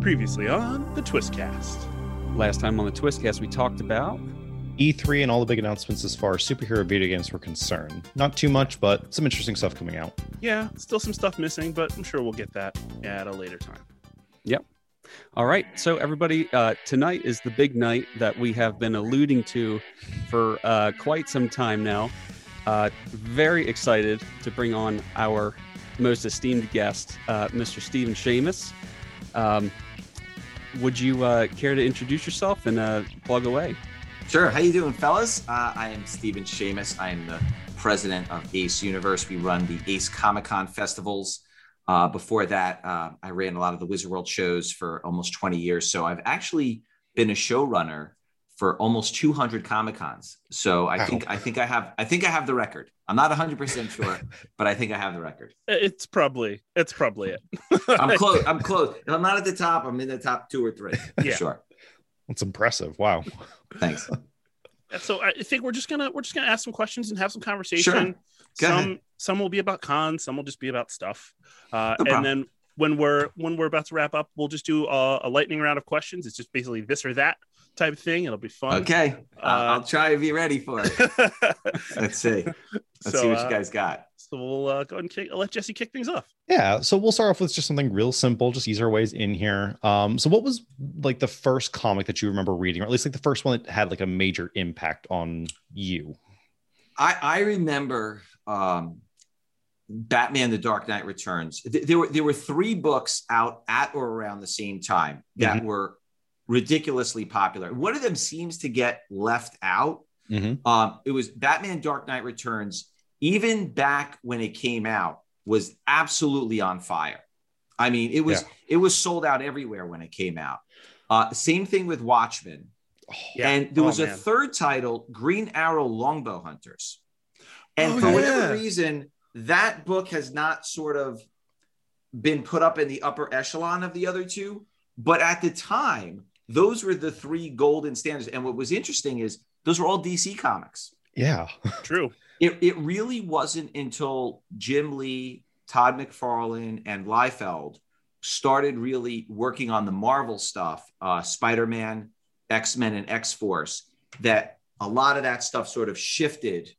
Previously on the Twistcast. Last time on the Twistcast, we talked about E3 and all the big announcements as far as superhero video games were concerned. Not too much, but some interesting stuff coming out. Yeah, still some stuff missing, but I'm sure we'll get that at a later time. Yep. All right. So, everybody, uh, tonight is the big night that we have been alluding to for uh, quite some time now. Uh, very excited to bring on our most esteemed guest, uh, Mr. Stephen Shamus. Um, would you uh, care to introduce yourself and uh, plug away? Sure. How you doing, fellas? Uh, I am Stephen Shamus. I am the president of Ace Universe. We run the Ace Comic Con festivals. Uh, before that, uh, I ran a lot of the Wizard World shows for almost 20 years. So I've actually been a showrunner for almost 200 Comic Cons. So I Wow. think I think I have I think I have the record. I'm not 100 percent sure, but I think I have the record. It's probably it's probably it. I'm close. I'm close. If I'm not at the top, I'm in the top two or three. Yeah. Sure. That's impressive. Wow. Thanks. so I think we're just gonna we're just gonna ask some questions and have some conversation. Sure. Go some ahead. some will be about cons, some will just be about stuff. Uh, No problem. and then when we're when we're about to wrap up, we'll just do a, a lightning round of questions. It's just basically this or that type of thing. It'll be fun. Okay. Uh, I'll I'll try to be ready for it. Let's see. Let's So, see what uh, you guys got. so we'll uh, go ahead and kick, let Jesse kick things off. Yeah. So we'll start off with just something real simple, just ease our ways in here. Um, so what was like the first comic that you remember reading, or at least like the first one that had like a major impact on you? I, I remember um, Batman: The Dark Knight Returns. There were there were three books out at or around the same time that were ridiculously popular. One of them seems to get left out. Mhm. Um, it was Batman: Dark Knight Returns. Even back when it came out, was absolutely on fire. I mean, it was Yeah. it was sold out everywhere when it came out. Uh, same thing with Watchmen. Yeah. And there Oh, was a third title, Green Arrow Longbow Hunters. And Oh, for yeah. whatever reason, that book has not sort of been put up in the upper echelon of the other two. But at the time, those were the three golden standards. And what was interesting is those were all DC comics. Yeah. True. It, it really wasn't until Jim Lee, Todd McFarlane, and Liefeld started really working on the Marvel stuff, uh, Spider Man, X Men, and X Force, that a lot of that stuff sort of shifted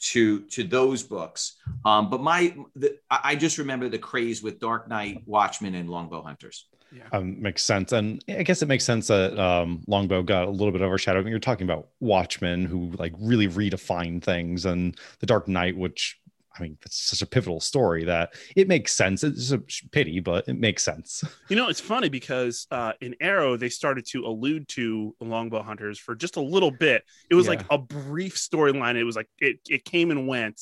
to to those books. Um, but my, the, I I just remember the craze with Dark Knight, Watchmen, and Longbow Hunters. Um, makes sense. And I guess it makes sense that um, Longbow got a little bit overshadowed. You're talking about Watchmen, who like really redefined things, and The Dark Knight, which I mean, that's such a pivotal story that it makes sense. It's a pity, but it makes sense. You know, it's funny because uh, in Arrow they started to allude to Longbow Hunters for just a little bit. It was like a brief storyline. It was like it it came and went,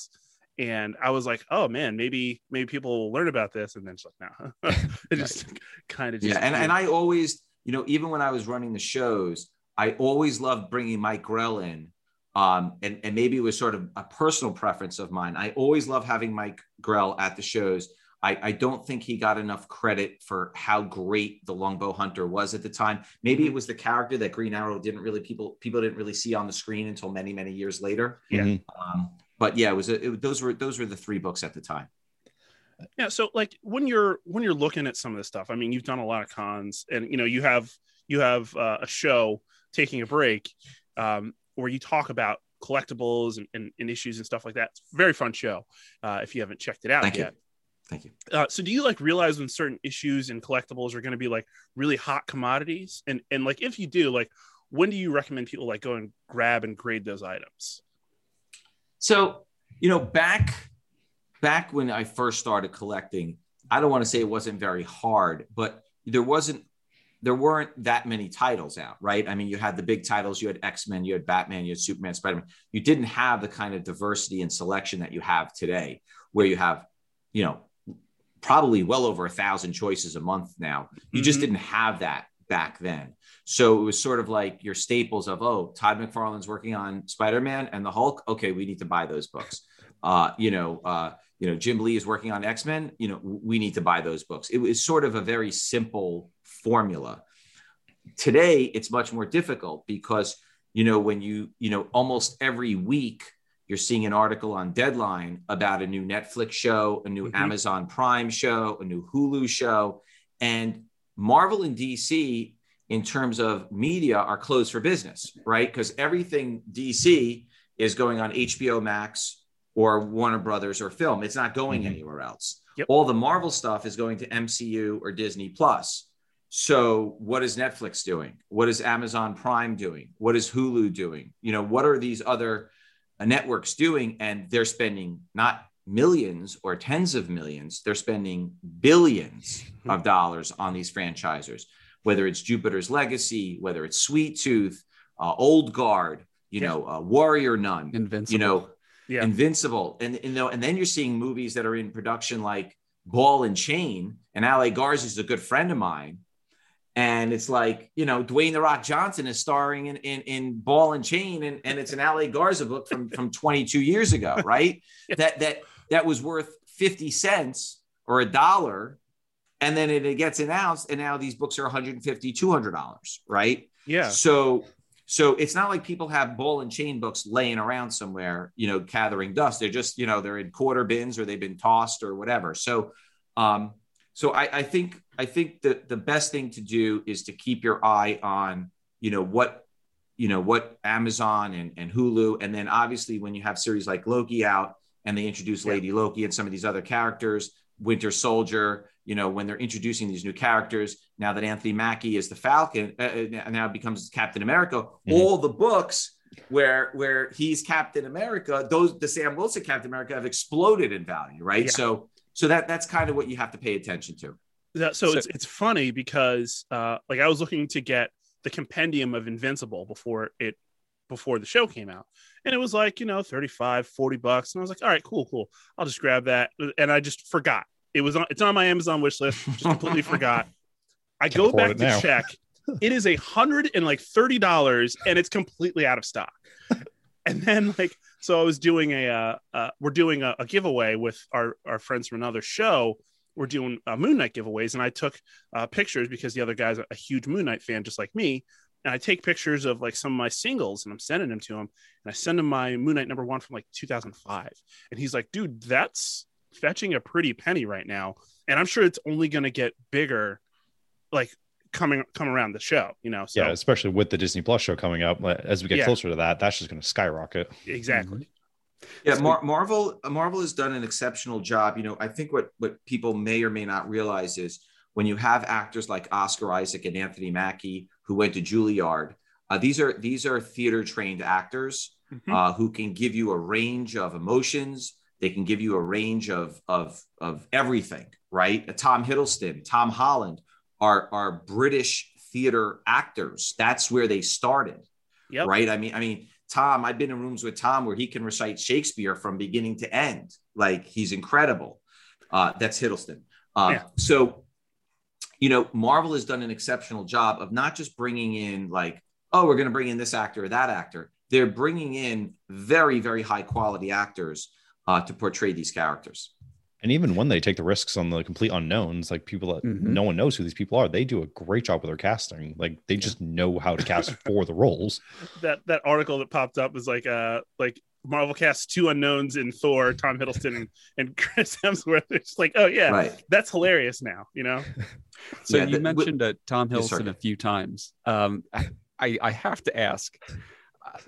and I was like, oh man, maybe maybe people will learn about this, and then it's like, no, it just kind of just Yeah, and, and I always, you know, even when I was running the shows, I always loved bringing Mike Grell in. Um, and, and maybe it was sort of a personal preference of mine. I always love having Mike Grell at the shows. I, I don't think he got enough credit for how great the Longbow Hunter was at the time. Maybe it was the character that Green Arrow didn't really people people didn't really see on the screen until many many years later. Yeah. Um, but yeah, it was a, it, those were those were the three books at the time. yeah so like when you're when you're looking at some of this stuff i mean you've done a lot of cons and you know you have you have uh, a show taking a break um, where you talk about collectibles and, and, and issues and stuff like that it's a very fun show uh, if you haven't checked it out Thank you. yet Thank you. uh, so do you like realize when certain issues and collectibles are going to be like really hot commodities and and like if you do like when do you recommend people like go and grab and grade those items So, you know, back back when I first started collecting, I don't want to say it wasn't very hard, but there wasn't there weren't that many titles out, right? I mean, you had the big titles, you had X-Men, you had Batman, you had Superman, Spider-Man. You didn't have the kind of diversity and selection that you have today, where you have, you know, probably well over a thousand choices a month now. You just Mhm. didn't have that back then. So it was sort of like your staples of, oh, Todd McFarlane's working on Spider-Man and the Hulk. Okay, we need to buy those books. Uh, you know, uh, you know, Jim Lee is working on X-Men. You know, we need to buy those books. It was sort of a very simple formula. Today, it's much more difficult because you know when you you know almost every week you're seeing an article on Deadline about a new Netflix show, a new Mhm. Amazon Prime show, a new Hulu show, and Marvel and DC, in terms of media, are closed for business, right? Because everything DC is going on HBO Max or Warner Brothers or film. It's not going Mhm. anywhere else. Yep. All the Marvel stuff is going to MCU or Disney Plus. So what is Netflix doing? What is Amazon Prime doing? What is Hulu doing? You know, what are these other networks doing? And they're spending not millions or tens of millions, they're spending billions of dollars on these franchisers, whether it's Jupiter's Legacy, whether it's Sweet Tooth, uh, Old Guard, you Yeah. know, uh, Warrior Nun, Invincible. you know, Yeah. Invincible, and you know, and then you're seeing movies that are in production like Ball and Chain, and Ale Garza is a good friend of mine, and it's like you know, Dwayne the Rock Johnson is starring in in, in Ball and Chain, and, and it's an Ale Garza book from from 22 years ago, right? That that that was worth 50 cents or a dollar, and then it, it gets announced, and now these books are 150 200 dollars, right? Yeah. So so it's not like people have ball and chain books laying around somewhere, you know, gathering dust. They're just, you know, they're in quarter bins or they've been tossed or whatever. So um, so I, I think I think that the best thing to do is to keep your eye on, you know, what you know what Amazon and, and Hulu, and then obviously when you have series like Loki out and they introduce Yeah. Lady Loki and some of these other characters, Winter Soldier, you know, when they're introducing these new characters, now that Anthony Mackie is the Falcon, uh, uh, now becomes Captain America, Mhm. all the books where where he's Captain America, those the Sam Wilson Captain America have exploded in value, right? Yeah. So so that that's kind of what you have to pay attention to. So, So- it's it's funny because uh, like I was looking to get the compendium of Invincible before it before the show came out. And it was like, you know, 35, 40 bucks. And I was like, all right, cool, cool. I'll just grab that. And I just forgot. It was on it's on my Amazon wish list. Just completely forgot. I Can't go back to check. It is a hundred and like thirty dollars and it's completely out of stock. And then like so I was doing a uh, uh we're doing a, a giveaway with our our friends from another show. We're doing uh, Moon Knight giveaways, and I took uh, pictures because the other guy's a, a huge Moon Knight fan, just like me. And I take pictures of like some of my singles, and I'm sending them to him. And I send him my Moon Knight number one from like 2005, and he's like, "Dude, that's fetching a pretty penny right now." And I'm sure it's only going to get bigger, like coming come around the show, you know. So yeah, especially with the Disney Plus show coming up. As we get Yeah. closer to that, that's just going to skyrocket. exactly. Yeah, Mar- Marvel Marvel has done an exceptional job. You know, I think what what people may or may not realize is when you have actors like Oscar Isaac and Anthony Mackie who went to Juilliard, uh, these are these are theater trained actors Mhm. uh, who can give you a range of emotions. They can give you a range of of of everything, right? Uh, Tom Hiddleston, Tom Holland are are British theater actors. That's where they started Yep. right? I mean, I mean, Tom, I've been in rooms with Tom where he can recite Shakespeare from beginning to end. Like he's incredible. Uh, that's Hiddleston. Uh, Yeah. So, you know, Marvel has done an exceptional job of not just bringing in like, oh, we're going to bring in this actor or that actor. They're bringing in very, very high quality actors uh, to portray these characters. And even when they take the risks on the complete unknowns, like people that Mhm. no one knows who these people are, they do a great job with their casting. Like they just know how to cast for the roles. that that article that popped up was like uh like Marvel cast two unknowns in Thor, Tom Hiddleston and, and Chris Hemsworth. It's like, oh yeah, Right. that's hilarious now, you know? So Yeah, you the- mentioned uh, Tom Hiddleston a few times. Um, I, I have to ask. uh,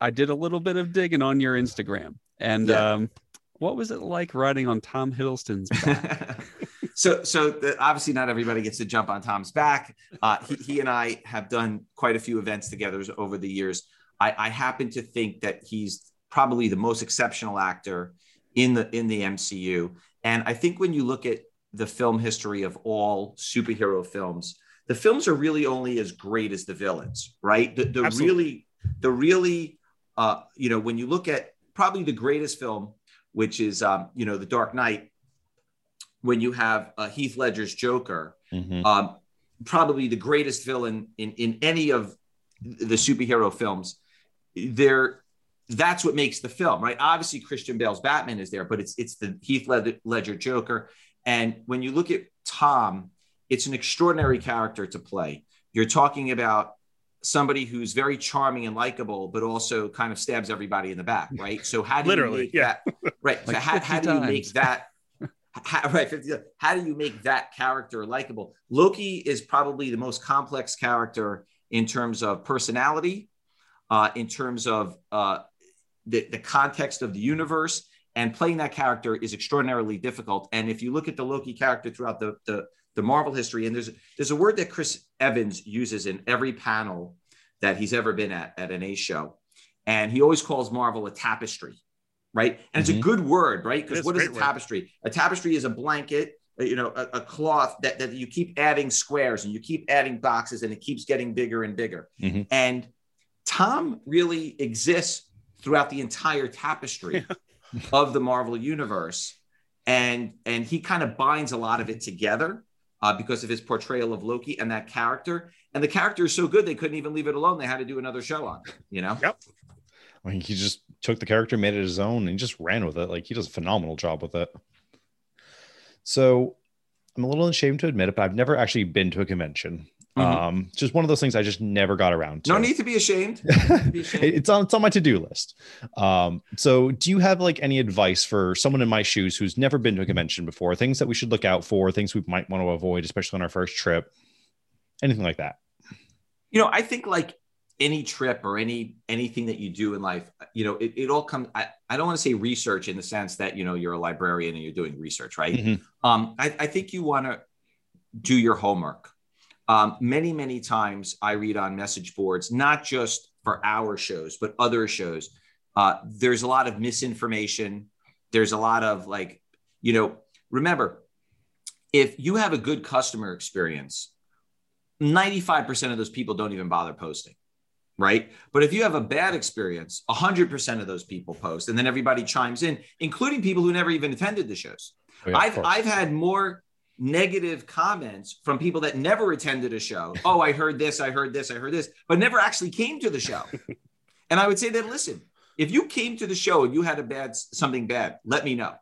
I did a little bit of digging on your Instagram, and Yeah. um, what was it like riding on Tom Hiddleston's back? so so the, obviously not everybody gets to jump on tom's back uh, he, he and i have done quite a few events together over the years I, I happen to think that he's probably the most exceptional actor in the in the mcu and i think when you look at the film history of all superhero films the films are really only as great as the villains right the, the really the really uh, you know when you look at probably the greatest film which is um, you know the dark knight when you have uh, Heath Ledger's Joker, Mhm. um, probably the greatest villain in, in any of the superhero films. There, that's what makes the film, right? Obviously, Christian Bale's Batman is there, but it's it's the Heath Led- Ledger Joker. And when you look at Tom, it's an extraordinary character to play. You're talking about somebody who's very charming and likable, but also kind of stabs everybody in the back, right? So how do Literally, you make yeah. that right? Like so how, how do you make that how, right 50, how do you make that character likable loki is probably the most complex character in terms of personality uh, in terms of uh, the, the context of the universe and playing that character is extraordinarily difficult and if you look at the loki character throughout the, the, the marvel history and there's there's a word that chris evans uses in every panel that he's ever been at at an a show and he always calls marvel a tapestry right? And mm-hmm. it's a good word, right? Because what is a tapestry? Word. A tapestry is a blanket, uh, you know, a, a, cloth that, that you keep adding squares and you keep adding boxes and it keeps getting bigger and bigger. Mm-hmm. And Tom really exists throughout the entire tapestry of the Marvel universe. And, and he kind of binds a lot of it together uh, because of his portrayal of Loki and that character. And the character is so good, they couldn't even leave it alone. They had to do another show on it, you know? Yep. I mean, he just took the character, made it his own, and just ran with it. Like he does a phenomenal job with it. So I'm a little ashamed to admit it, but I've never actually been to a convention. Mm-hmm. Um, just one of those things I just never got around to. No need to be ashamed. be ashamed. it's on it's on my to-do list. Um, so do you have like any advice for someone in my shoes who's never been to a convention before? Things that we should look out for, things we might want to avoid, especially on our first trip, anything like that. You know, I think like any trip or any anything that you do in life you know it, it all comes I, I don't want to say research in the sense that you know you're a librarian and you're doing research right mm-hmm. um, I, I think you want to do your homework um, many many times i read on message boards not just for our shows but other shows uh, there's a lot of misinformation there's a lot of like you know remember if you have a good customer experience 95% of those people don't even bother posting right? But if you have a bad experience, 100% of those people post and then everybody chimes in, including people who never even attended the shows. Oh, yeah, I've, I've had more negative comments from people that never attended a show. Oh, I heard this, I heard this, I heard this, but never actually came to the show. and I would say that, listen, if you came to the show and you had a bad something bad, let me know.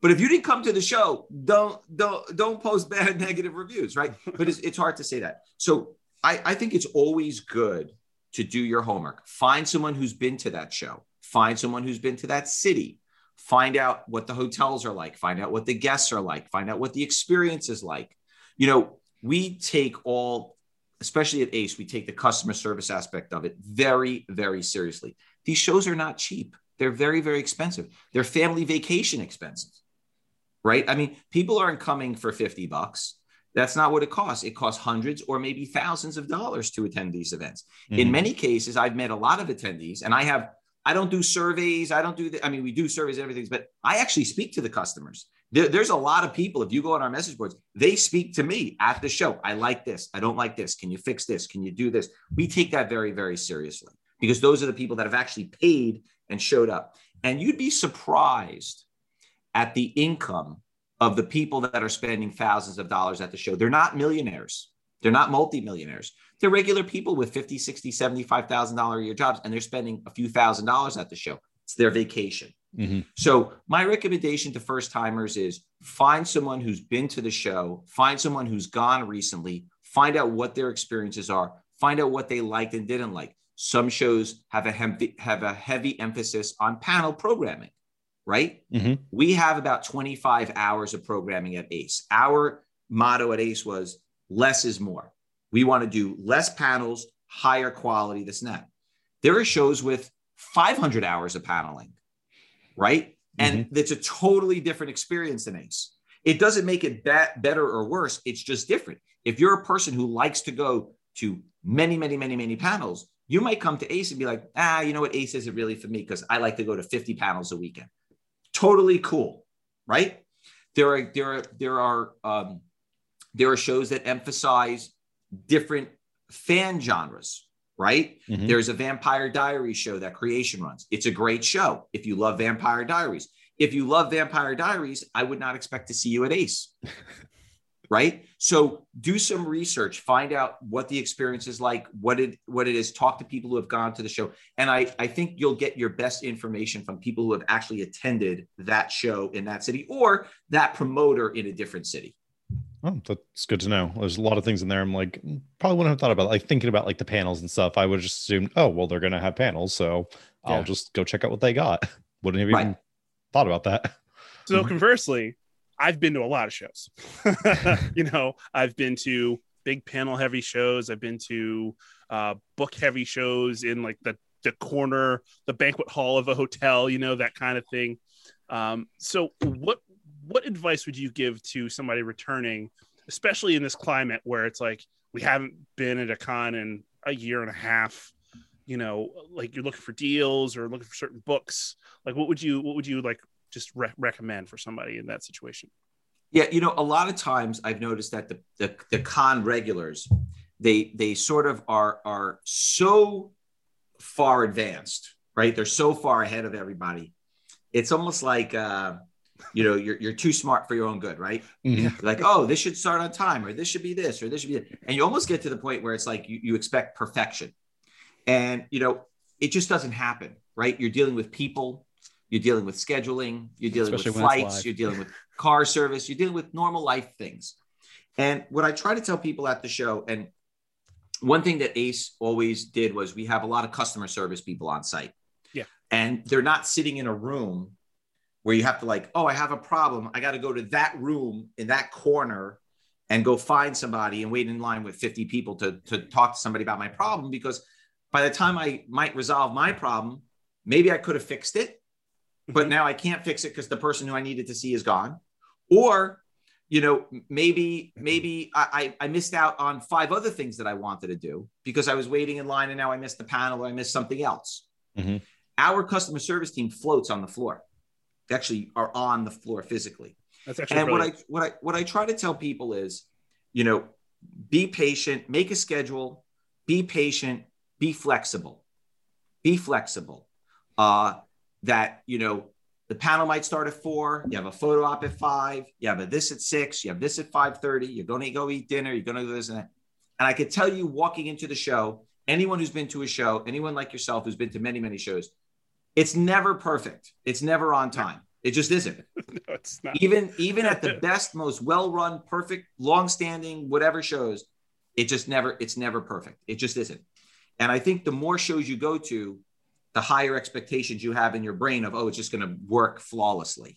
But if you didn't come to the show, don't don't don't post bad negative reviews, right? But it's, it's hard to say that. So I, I think it's always good to do your homework. Find someone who's been to that show, find someone who's been to that city, find out what the hotels are like, find out what the guests are like, find out what the experience is like. You know, we take all, especially at ACE, we take the customer service aspect of it very, very seriously. These shows are not cheap. They're very, very expensive. They're family vacation expenses, right? I mean, people aren't coming for 50 bucks. That's not what it costs. It costs hundreds or maybe thousands of dollars to attend these events. Mm-hmm. In many cases, I've met a lot of attendees and I have, I don't do surveys. I don't do the, I mean, we do surveys and everything, but I actually speak to the customers. There, there's a lot of people, if you go on our message boards, they speak to me at the show. I like this. I don't like this. Can you fix this? Can you do this? We take that very, very seriously because those are the people that have actually paid and showed up. And you'd be surprised at the income of the people that are spending thousands of dollars at the show. They're not millionaires. They're not multimillionaires. They're regular people with 50, 60, 75,000 dollar a year jobs and they're spending a few thousand dollars at the show. It's their vacation. Mm-hmm. So my recommendation to first timers is find someone who's been to the show, find someone who's gone recently, find out what their experiences are, find out what they liked and didn't like. Some shows have a heavy, have a heavy emphasis on panel programming right? Mm-hmm. We have about 25 hours of programming at ACE. Our motto at ACE was less is more. We want to do less panels, higher quality, this and that. There are shows with 500 hours of paneling, right? And mm-hmm. it's a totally different experience than ACE. It doesn't make it be- better or worse. It's just different. If you're a person who likes to go to many, many, many, many panels, you might come to ACE and be like, ah, you know what? ACE isn't really for me because I like to go to 50 panels a weekend totally cool, right? There are there are there are um, there are shows that emphasize different fan genres, right? Mm-hmm. There's a Vampire Diaries show that Creation runs. It's a great show if you love Vampire Diaries. If you love Vampire Diaries, I would not expect to see you at Ace. right so do some research find out what the experience is like what it what it is talk to people who have gone to the show and i i think you'll get your best information from people who have actually attended that show in that city or that promoter in a different city Oh, that's good to know. There's a lot of things in there. I'm like, probably wouldn't have thought about like thinking about like the panels and stuff. I would just assume, oh, well, they're gonna have panels, so yeah. I'll just go check out what they got. Wouldn't have even right. thought about that. So conversely, I've been to a lot of shows. you know, I've been to big panel heavy shows. I've been to uh, book heavy shows in like the the corner, the banquet hall of a hotel. You know that kind of thing. Um, so what what advice would you give to somebody returning, especially in this climate where it's like we haven't been at a con in a year and a half? You know, like you're looking for deals or looking for certain books. Like, what would you what would you like just re- recommend for somebody in that situation? Yeah, you know, a lot of times I've noticed that the, the, the con regulars, they they sort of are are so far advanced, right? They're so far ahead of everybody. It's almost like uh, you know you're, you're too smart for your own good right Mhm. like oh this should start on time or this should be this or this should be that. and you almost get to the point where it's like you, you expect perfection and you know it just doesn't happen right you're dealing with people you're dealing with scheduling you're dealing Especially with flights you're dealing with car service you're dealing with normal life things and what i try to tell people at the show and one thing that ace always did was we have a lot of customer service people on site Yeah. and they're not sitting in a room where you have to like, oh, I have a problem. I got to go to that room in that corner and go find somebody and wait in line with 50 people to, to talk to somebody about my problem. Because by the time I might resolve my problem, maybe I could have fixed it, but Mhm. now I can't fix it because the person who I needed to see is gone. Or, you know, maybe, maybe I, I missed out on five other things that I wanted to do because I was waiting in line and now I missed the panel or I missed something else. Mhm. Our customer service team floats on the floor. They actually are on the floor physically. That's actually And what. I what I what I try to tell people is, you know, be patient, make a schedule, be patient, be flexible. Be flexible. Uh that, you know, the panel might start at four, you have a photo op at five, you have a this at six, you have this at 5:30, you're gonna go eat dinner, you're gonna do this and that. And I could tell you walking into the show, anyone who's been to a show, anyone like yourself who's been to many, many shows, it's never perfect. It's never on time. It just isn't no, it's not. even even at the best most well-run perfect long-standing whatever shows it just never it's never perfect it just isn't and i think the more shows you go to the higher expectations you have in your brain of oh it's just going to work flawlessly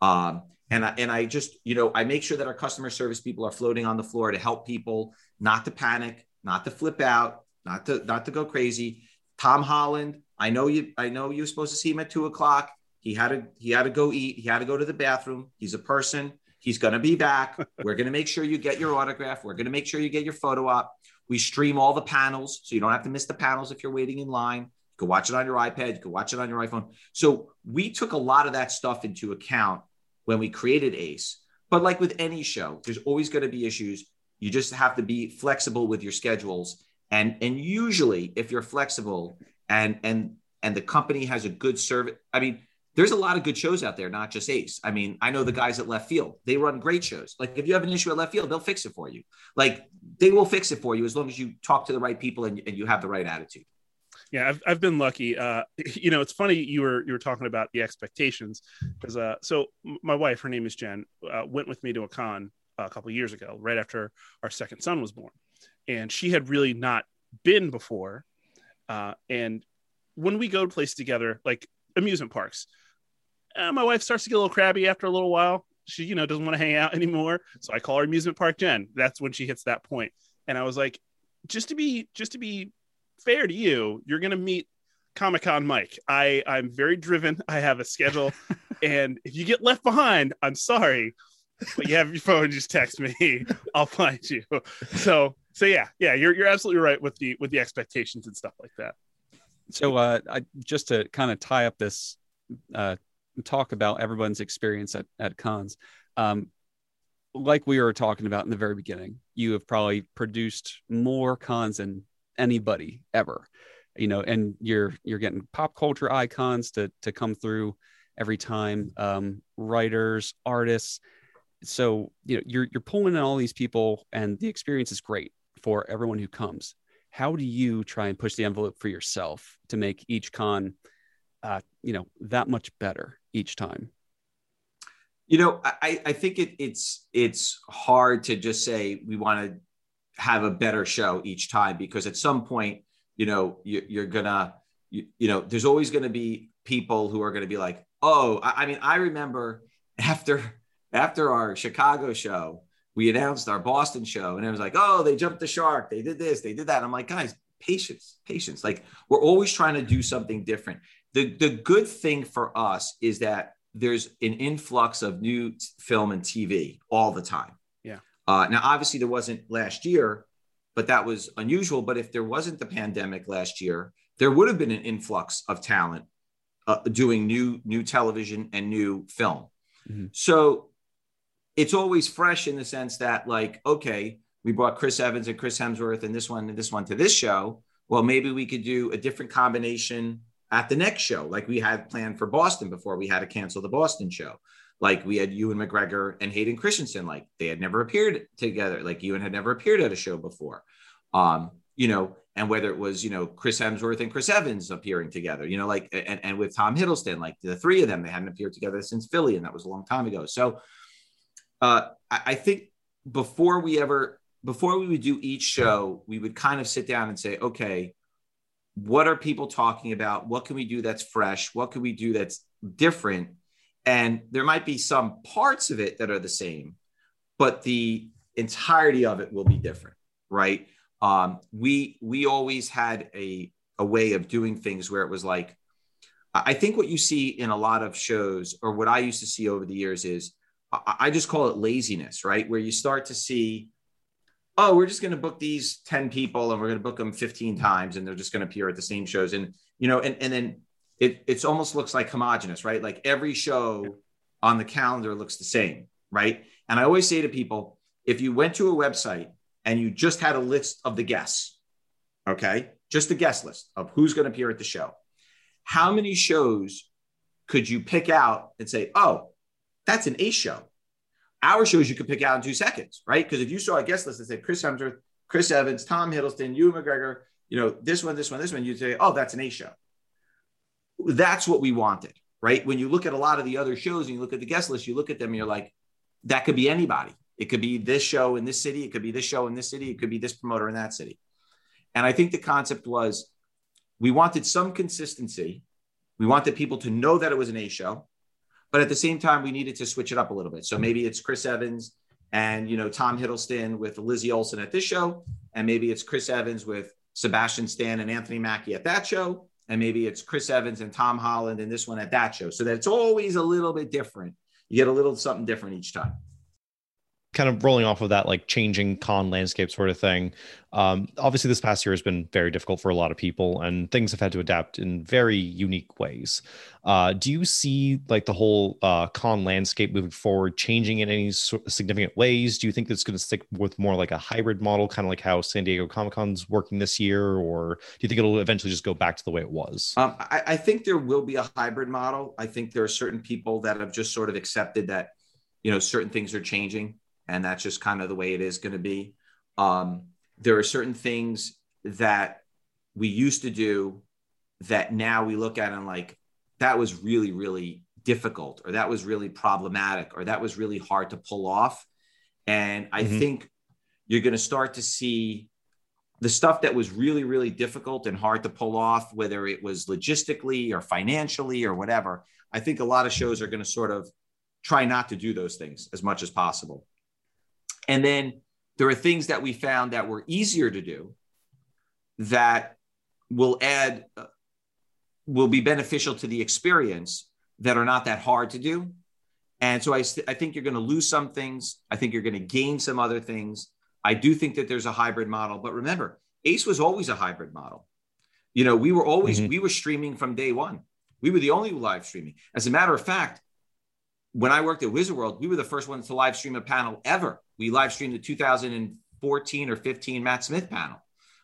um, and I, and I just you know I make sure that our customer service people are floating on the floor to help people not to panic, not to flip out, not to not to go crazy. Tom Holland, I know you I know you're supposed to see him at two o'clock. He had to he had to go eat. He had to go to the bathroom. He's a person. He's going to be back. We're going to make sure you get your autograph. We're going to make sure you get your photo op. We stream all the panels, so you don't have to miss the panels if you're waiting in line. You can watch it on your iPad. You can watch it on your iPhone. So we took a lot of that stuff into account when we created Ace. But like with any show, there's always going to be issues. You just have to be flexible with your schedules. And and usually, if you're flexible and and and the company has a good service, I mean, there's a lot of good shows out there, not just Ace. I mean, I know the guys at Left Field; they run great shows. Like if you have an issue at Left Field, they'll fix it for you. Like they will fix it for you as long as you talk to the right people and, and you have the right attitude. yeah I've, I've been lucky uh you know it's funny you were you were talking about the expectations because uh so my wife her name is jen uh, went with me to a con a couple years ago right after our second son was born and she had really not been before uh and when we go to places together like amusement parks uh, my wife starts to get a little crabby after a little while she you know doesn't want to hang out anymore so i call her amusement park jen that's when she hits that point. and i was like just to be just to be fair to you, you're gonna meet Comic Con Mike. I I'm very driven. I have a schedule, and if you get left behind, I'm sorry, but you have your phone. Just text me. I'll find you. So so yeah yeah you're you're absolutely right with the with the expectations and stuff like that. So, uh, I, just to kind of tie up this uh, talk about everyone's experience at, at cons, um, like we were talking about in the very beginning, you have probably produced more cons than anybody ever, you know, and you're you're getting pop culture icons to to come through every time, um, writers, artists. So you know you're you're pulling in all these people, and the experience is great for everyone who comes. How do you try and push the envelope for yourself to make each con uh, you know that much better each time? You know, I, I think it, it's it's hard to just say we want to have a better show each time because at some point, you know, you, you're gonna, you, you know, there's always going to be people who are going to be like, oh, I, I mean, I remember after after our Chicago show, we announced our Boston show, and it was like, oh, they jumped the shark, they did this, they did that. I'm like, guys, patience, patience. Like we're always trying to do something different. The the good thing for us is that there's an influx of new film and TV all the time. Yeah. Uh, now, obviously, there wasn't last year, but that was unusual. But if there wasn't the pandemic last year, there would have been an influx of talent uh, doing new new television and new film. Mm-hmm. So it's always fresh in the sense that like okay we brought chris evans and chris hemsworth and this one and this one to this show. Well maybe we could do a different combination at the next show. Like we had planned for boston before we had to cancel the boston show. Like we had ewan mcgregor and hayden christensen like they had never appeared together. Like ewan had never appeared at a show before. Um you know and whether it was you know chris hemsworth and chris evans appearing together you know like and, and with tom hiddleston like the three of them they hadn't appeared together since philly and that was a long time ago. So uh, I, I think before we ever before we would do each show, we would kind of sit down and say, okay, what are people talking about? What can we do that's fresh? What can we do that's different? And there might be some parts of it that are the same, but the entirety of it will be different, right? Um, we we always had a a way of doing things where it was like, I think what you see in a lot of shows, or what I used to see over the years, is I just call it laziness, right? Where you start to see, oh, we're just going to book these 10 people and we're going to book them 15 times and they're just going to appear at the same shows. And, you know, and, and then it it's almost looks like homogenous, right? Like every show on the calendar looks the same, right? And I always say to people, if you went to a website and you just had a list of the guests, okay, just a guest list of who's going to appear at the show, how many shows could you pick out and say, oh, that's an ace show. Our shows you could pick out in two seconds, right? Because if you saw a guest list that said Chris Hemsworth, Chris Evans, Tom Hiddleston, Ewan McGregor, you know, this one, this one, this one, you'd say, oh, that's an ace show. That's what we wanted, right? When you look at a lot of the other shows and you look at the guest list, you look at them and you're like, that could be anybody. It could be this show in this city. It could be this show in this city. It could be this promoter in that city. And I think the concept was we wanted some consistency. We wanted people to know that it was an A show. But at the same time, we needed to switch it up a little bit. So maybe it's Chris Evans and you know Tom Hiddleston with Lizzie Olsen at this show, and maybe it's Chris Evans with Sebastian Stan and Anthony Mackie at that show, and maybe it's Chris Evans and Tom Holland and this one at that show. So that it's always a little bit different. You get a little something different each time kind of rolling off of that like changing con landscape sort of thing. Um, obviously this past year has been very difficult for a lot of people and things have had to adapt in very unique ways. Uh, do you see like the whole uh, con landscape moving forward changing in any significant ways? Do you think it's going to stick with more like a hybrid model kind of like how san diego comic-con's working this year or do you think it'll eventually just go back to the way it was? Um, I, I think there will be a hybrid model. I think there are certain people that have just sort of accepted that you know certain things are changing and that's just kind of the way it is going to be. Um, there are certain things that we used to do that now we look at and like that was really really difficult or that was really problematic or that was really hard to pull off and i mm-hmm. think you're going to start to see the stuff that was really really difficult and hard to pull off whether it was logistically or financially or whatever i think a lot of shows are going to sort of try not to do those things as much as possible and then there are things that we found that were easier to do that will add, uh, will be beneficial to the experience that are not that hard to do. And so I, I think you're going to lose some things. I think you're going to gain some other things. I do think that there's a hybrid model, but remember, Ace was always a hybrid model. You know, we were always, mm-hmm. we were streaming from day one. We were the only live streaming. As a matter of fact, when I worked at Wizard World, we were the first ones to live stream a panel ever. We live streamed the 2014 or 15 Matt Smith panel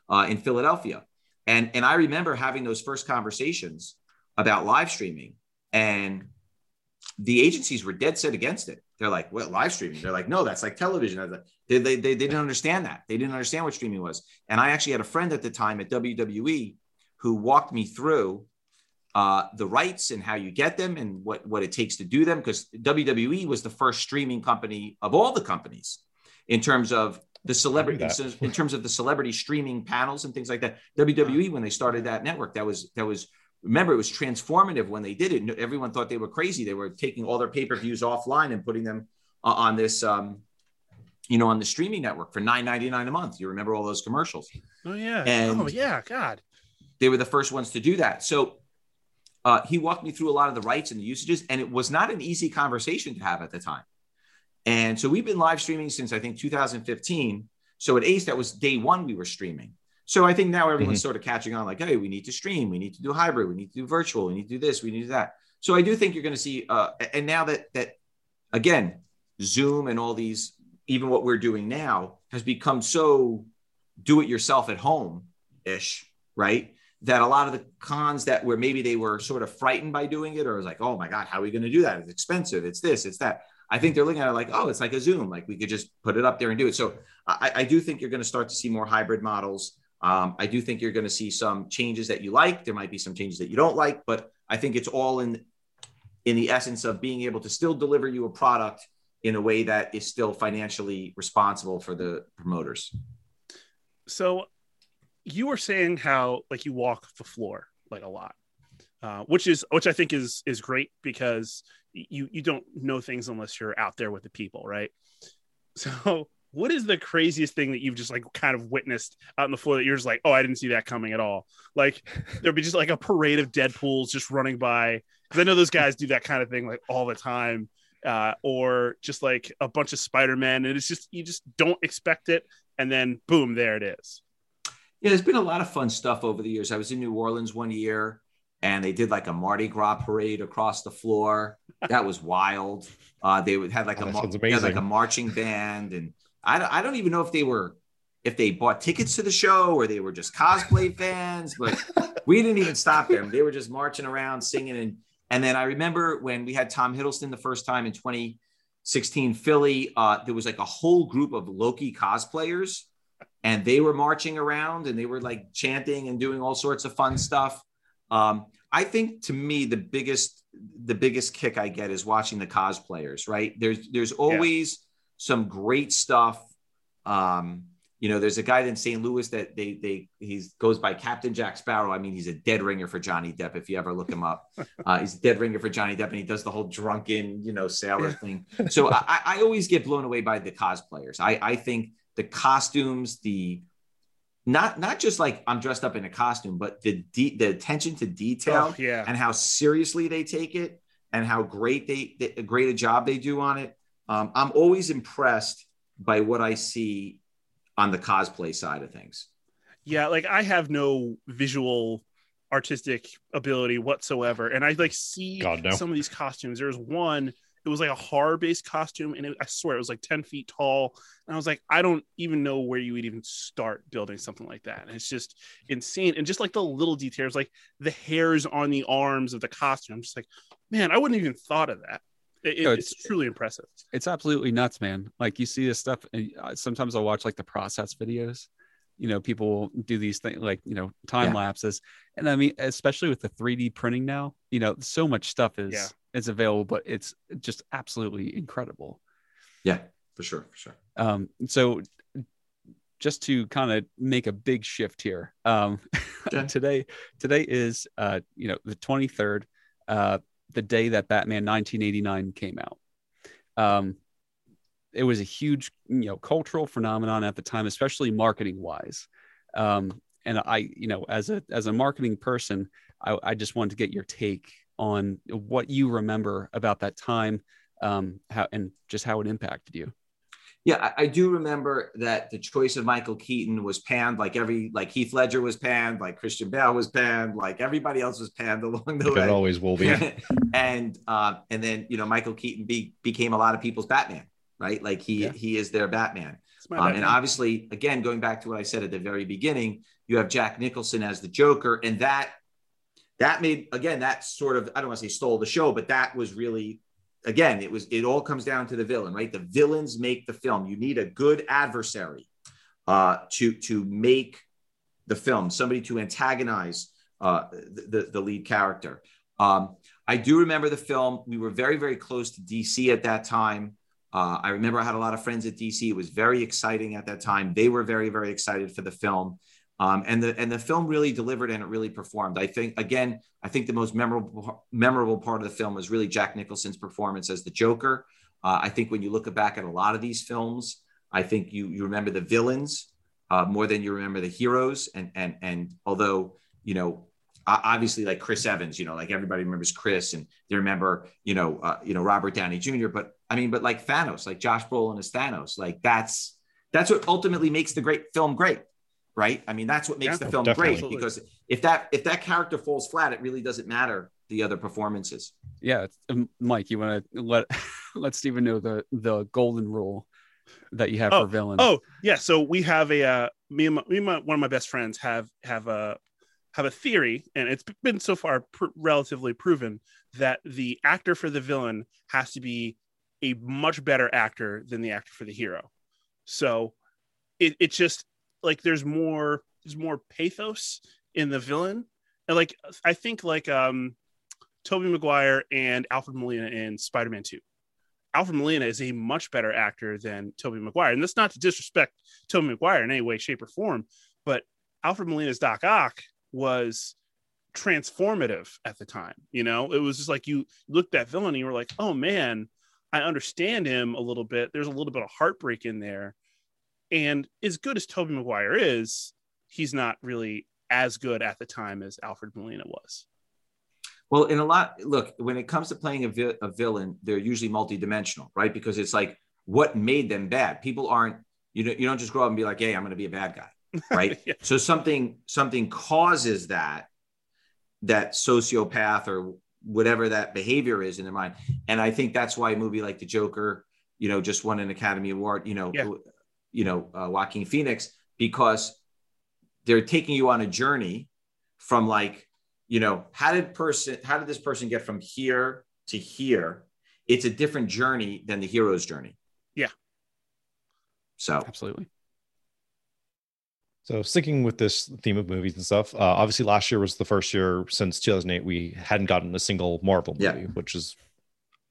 uh, in Philadelphia. And, and I remember having those first conversations about live streaming, and the agencies were dead set against it. They're like, "What live streaming?" They're like, "No, that's like television." They, they, they, they didn't understand that. They didn't understand what streaming was. And I actually had a friend at the time at WWE who walked me through uh, the rights and how you get them and what, what it takes to do them. Because WWE was the first streaming company of all the companies in terms of the celebrity in terms of the celebrity streaming panels and things like that. WWE when they started that network, that was that was remember it was transformative when they did it. Everyone thought they were crazy. They were taking all their pay per views offline and putting them uh, on this, um, you know, on the streaming network for nine ninety nine a month. You remember all those commercials? Oh yeah. And- oh yeah. God. They were the first ones to do that. So uh, he walked me through a lot of the rights and the usages, and it was not an easy conversation to have at the time. And so we've been live streaming since I think 2015. So at Ace, that was day one we were streaming. So I think now everyone's sort of catching on, like, hey, we need to stream, we need to do hybrid, we need to do virtual, we need to do this, we need to do that. So I do think you're going to see, uh, and now that that again, Zoom and all these, even what we're doing now, has become so do it yourself at home ish, right? That a lot of the cons that where maybe they were sort of frightened by doing it, or was like, oh my god, how are we going to do that? It's expensive. It's this, it's that. I think they're looking at it like, oh, it's like a Zoom, like we could just put it up there and do it. So I, I do think you're going to start to see more hybrid models. Um, I do think you're going to see some changes that you like. There might be some changes that you don't like, but I think it's all in in the essence of being able to still deliver you a product in a way that is still financially responsible for the promoters. So you were saying how like you walk the floor like a lot, uh, which is which I think is is great because you you don't know things unless you're out there with the people, right? So what is the craziest thing that you've just like kind of witnessed out on the floor that you're just like, oh, I didn't see that coming at all? Like there'd be just like a parade of Deadpool's just running by because I know those guys do that kind of thing like all the time. Uh, or just like a bunch of Spider-Man, and it's just you just don't expect it, and then boom, there it is. Yeah, there's been a lot of fun stuff over the years. I was in New Orleans one year and they did like a Mardi Gras parade across the floor. That was wild. Uh, they would had like Oh, a mar- had like a marching band, and I don't, I don't even know if they were if they bought tickets to the show or they were just cosplay fans, but we didn't even stop them. They were just marching around singing and and then I remember when we had Tom Hiddleston the first time in 2016 Philly, uh, there was like a whole group of Loki cosplayers and they were marching around and they were like chanting and doing all sorts of fun stuff. Um, I think to me the biggest the biggest kick I get is watching the cosplayers. Right there's there's always some great stuff. Um, you know, there's a guy in St. Louis that they they he goes by Captain Jack Sparrow. I mean, he's a dead ringer for Johnny Depp. If you ever look him up, uh, he's a dead ringer for Johnny Depp, and he does the whole drunken, you know, sailor thing. So I, I always get blown away by the cosplayers. I I think the costumes, the not not just like I'm dressed up in a costume, but the de- the attention to detail Oh, yeah. and how seriously they take it and how great they, they great a job they do on it. Um, I'm always impressed by what I see on the cosplay side of things. yeah like i have no visual artistic ability whatsoever and i like see God, no. some of these costumes there's one it was like a horror based costume and it, i swear it was like 10 feet tall and i was like i don't even know where you would even start building something like that and it's just insane and just like the little details like the hairs on the arms of the costume i'm just like man i wouldn't even thought of that It- it- No, it's, it's- truly impressive it's absolutely nuts, man. Like you see this stuff, and uh, sometimes I'll watch like the process videos. You know, people do these things like you know time Yeah. lapses, and I mean, especially with the 3D printing now, you know, so much stuff is Yeah. Is available, but it's just absolutely incredible. Yeah, for sure, for sure. Um, so just to kind of make a big shift here, um, Okay. today today is uh, you know the 23rd, uh, the day that Batman 1989 came out. Um, it was a huge you know cultural phenomenon at the time, especially marketing wise. Um, and I, you know, as a as a marketing person, I, I just wanted to get your take on what you remember about that time, um, how and just how it impacted you. Yeah, I, I do remember that the choice of Michael Keaton was panned, like every like Heath Ledger was panned, like Christian Bale was panned, like everybody else was panned along the Like it always will be. and uh, and then you know Michael Keaton be, became a lot of people's Batman, right? Like he Yeah. he is their Batman. Um, bad. and obviously, again, going back to what I said at the very beginning, you have Jack Nicholson as the Joker, and that that made again that sort of I don't want to say stole the show, but that was really again it was it all comes down to the villain, right? The villains make the film. You need a good adversary uh, to to make the film, somebody to antagonize uh, the, the lead character. Um, I do remember the film. We were very very close to DC at that time. Uh, I remember I had a lot of friends at DC. It was very exciting at that time. They were very, very excited for the film. Um, and the and the film really delivered and it really performed. I think again, I think the most memorable memorable part of the film was really Jack Nicholson's performance as the Joker. Uh, I think when you look back at a lot of these films, I think you you remember the villains uh, more than you remember the heroes. And and and although you know obviously like Chris Evans, you know, like everybody remembers Chris and they remember, you know, uh, you know, Robert Downey Jr. But I mean, but like Thanos, like Josh Brolin as Thanos, like that's, that's what ultimately makes the great film great. Right. I mean, that's what makes yeah, the film definitely. great because if that, if that character falls flat, it really doesn't matter the other performances. Yeah. Um, Mike, you want to let, let Stephen know the, the golden rule that you have oh, for villains. Oh yeah. So we have a, uh, me and, my, me and my, one of my best friends have, have a, have a theory, and it's been so far pr- relatively proven that the actor for the villain has to be a much better actor than the actor for the hero. So it, it's just like there's more there's more pathos in the villain, and like I think like um Tobey Maguire and Alfred Molina in Spider-Man 2. Alfred Molina is a much better actor than Tobey Maguire. And that's not to disrespect Tobey Maguire in any way, shape, or form, but Alfred Molina's Doc Ock was transformative at the time. You know, it was just like you looked at that villain and you were like, oh man, I understand him a little bit. There's a little bit of heartbreak in there. And as good as Tobey Maguire is, he's not really as good at the time as Alfred Molina was. Well, in a lot, look, when it comes to playing a, vi- a villain, they're usually multidimensional, right? Because it's like what made them bad. People aren't, you know, you don't just grow up and be like, hey, I'm going to be a bad guy right yeah. so something something causes that that sociopath or whatever that behavior is in their mind and i think that's why a movie like the joker you know just won an academy award you know yeah. You know uh, joaquin phoenix because they're taking you on a journey from like you know how did person how did this person get from here to here? It's a different journey than the hero's journey. Yeah. So. Absolutely. So sticking with this theme of movies and stuff, uh, obviously last year was the first year since 2008 we hadn't gotten a single Marvel movie, yeah. which is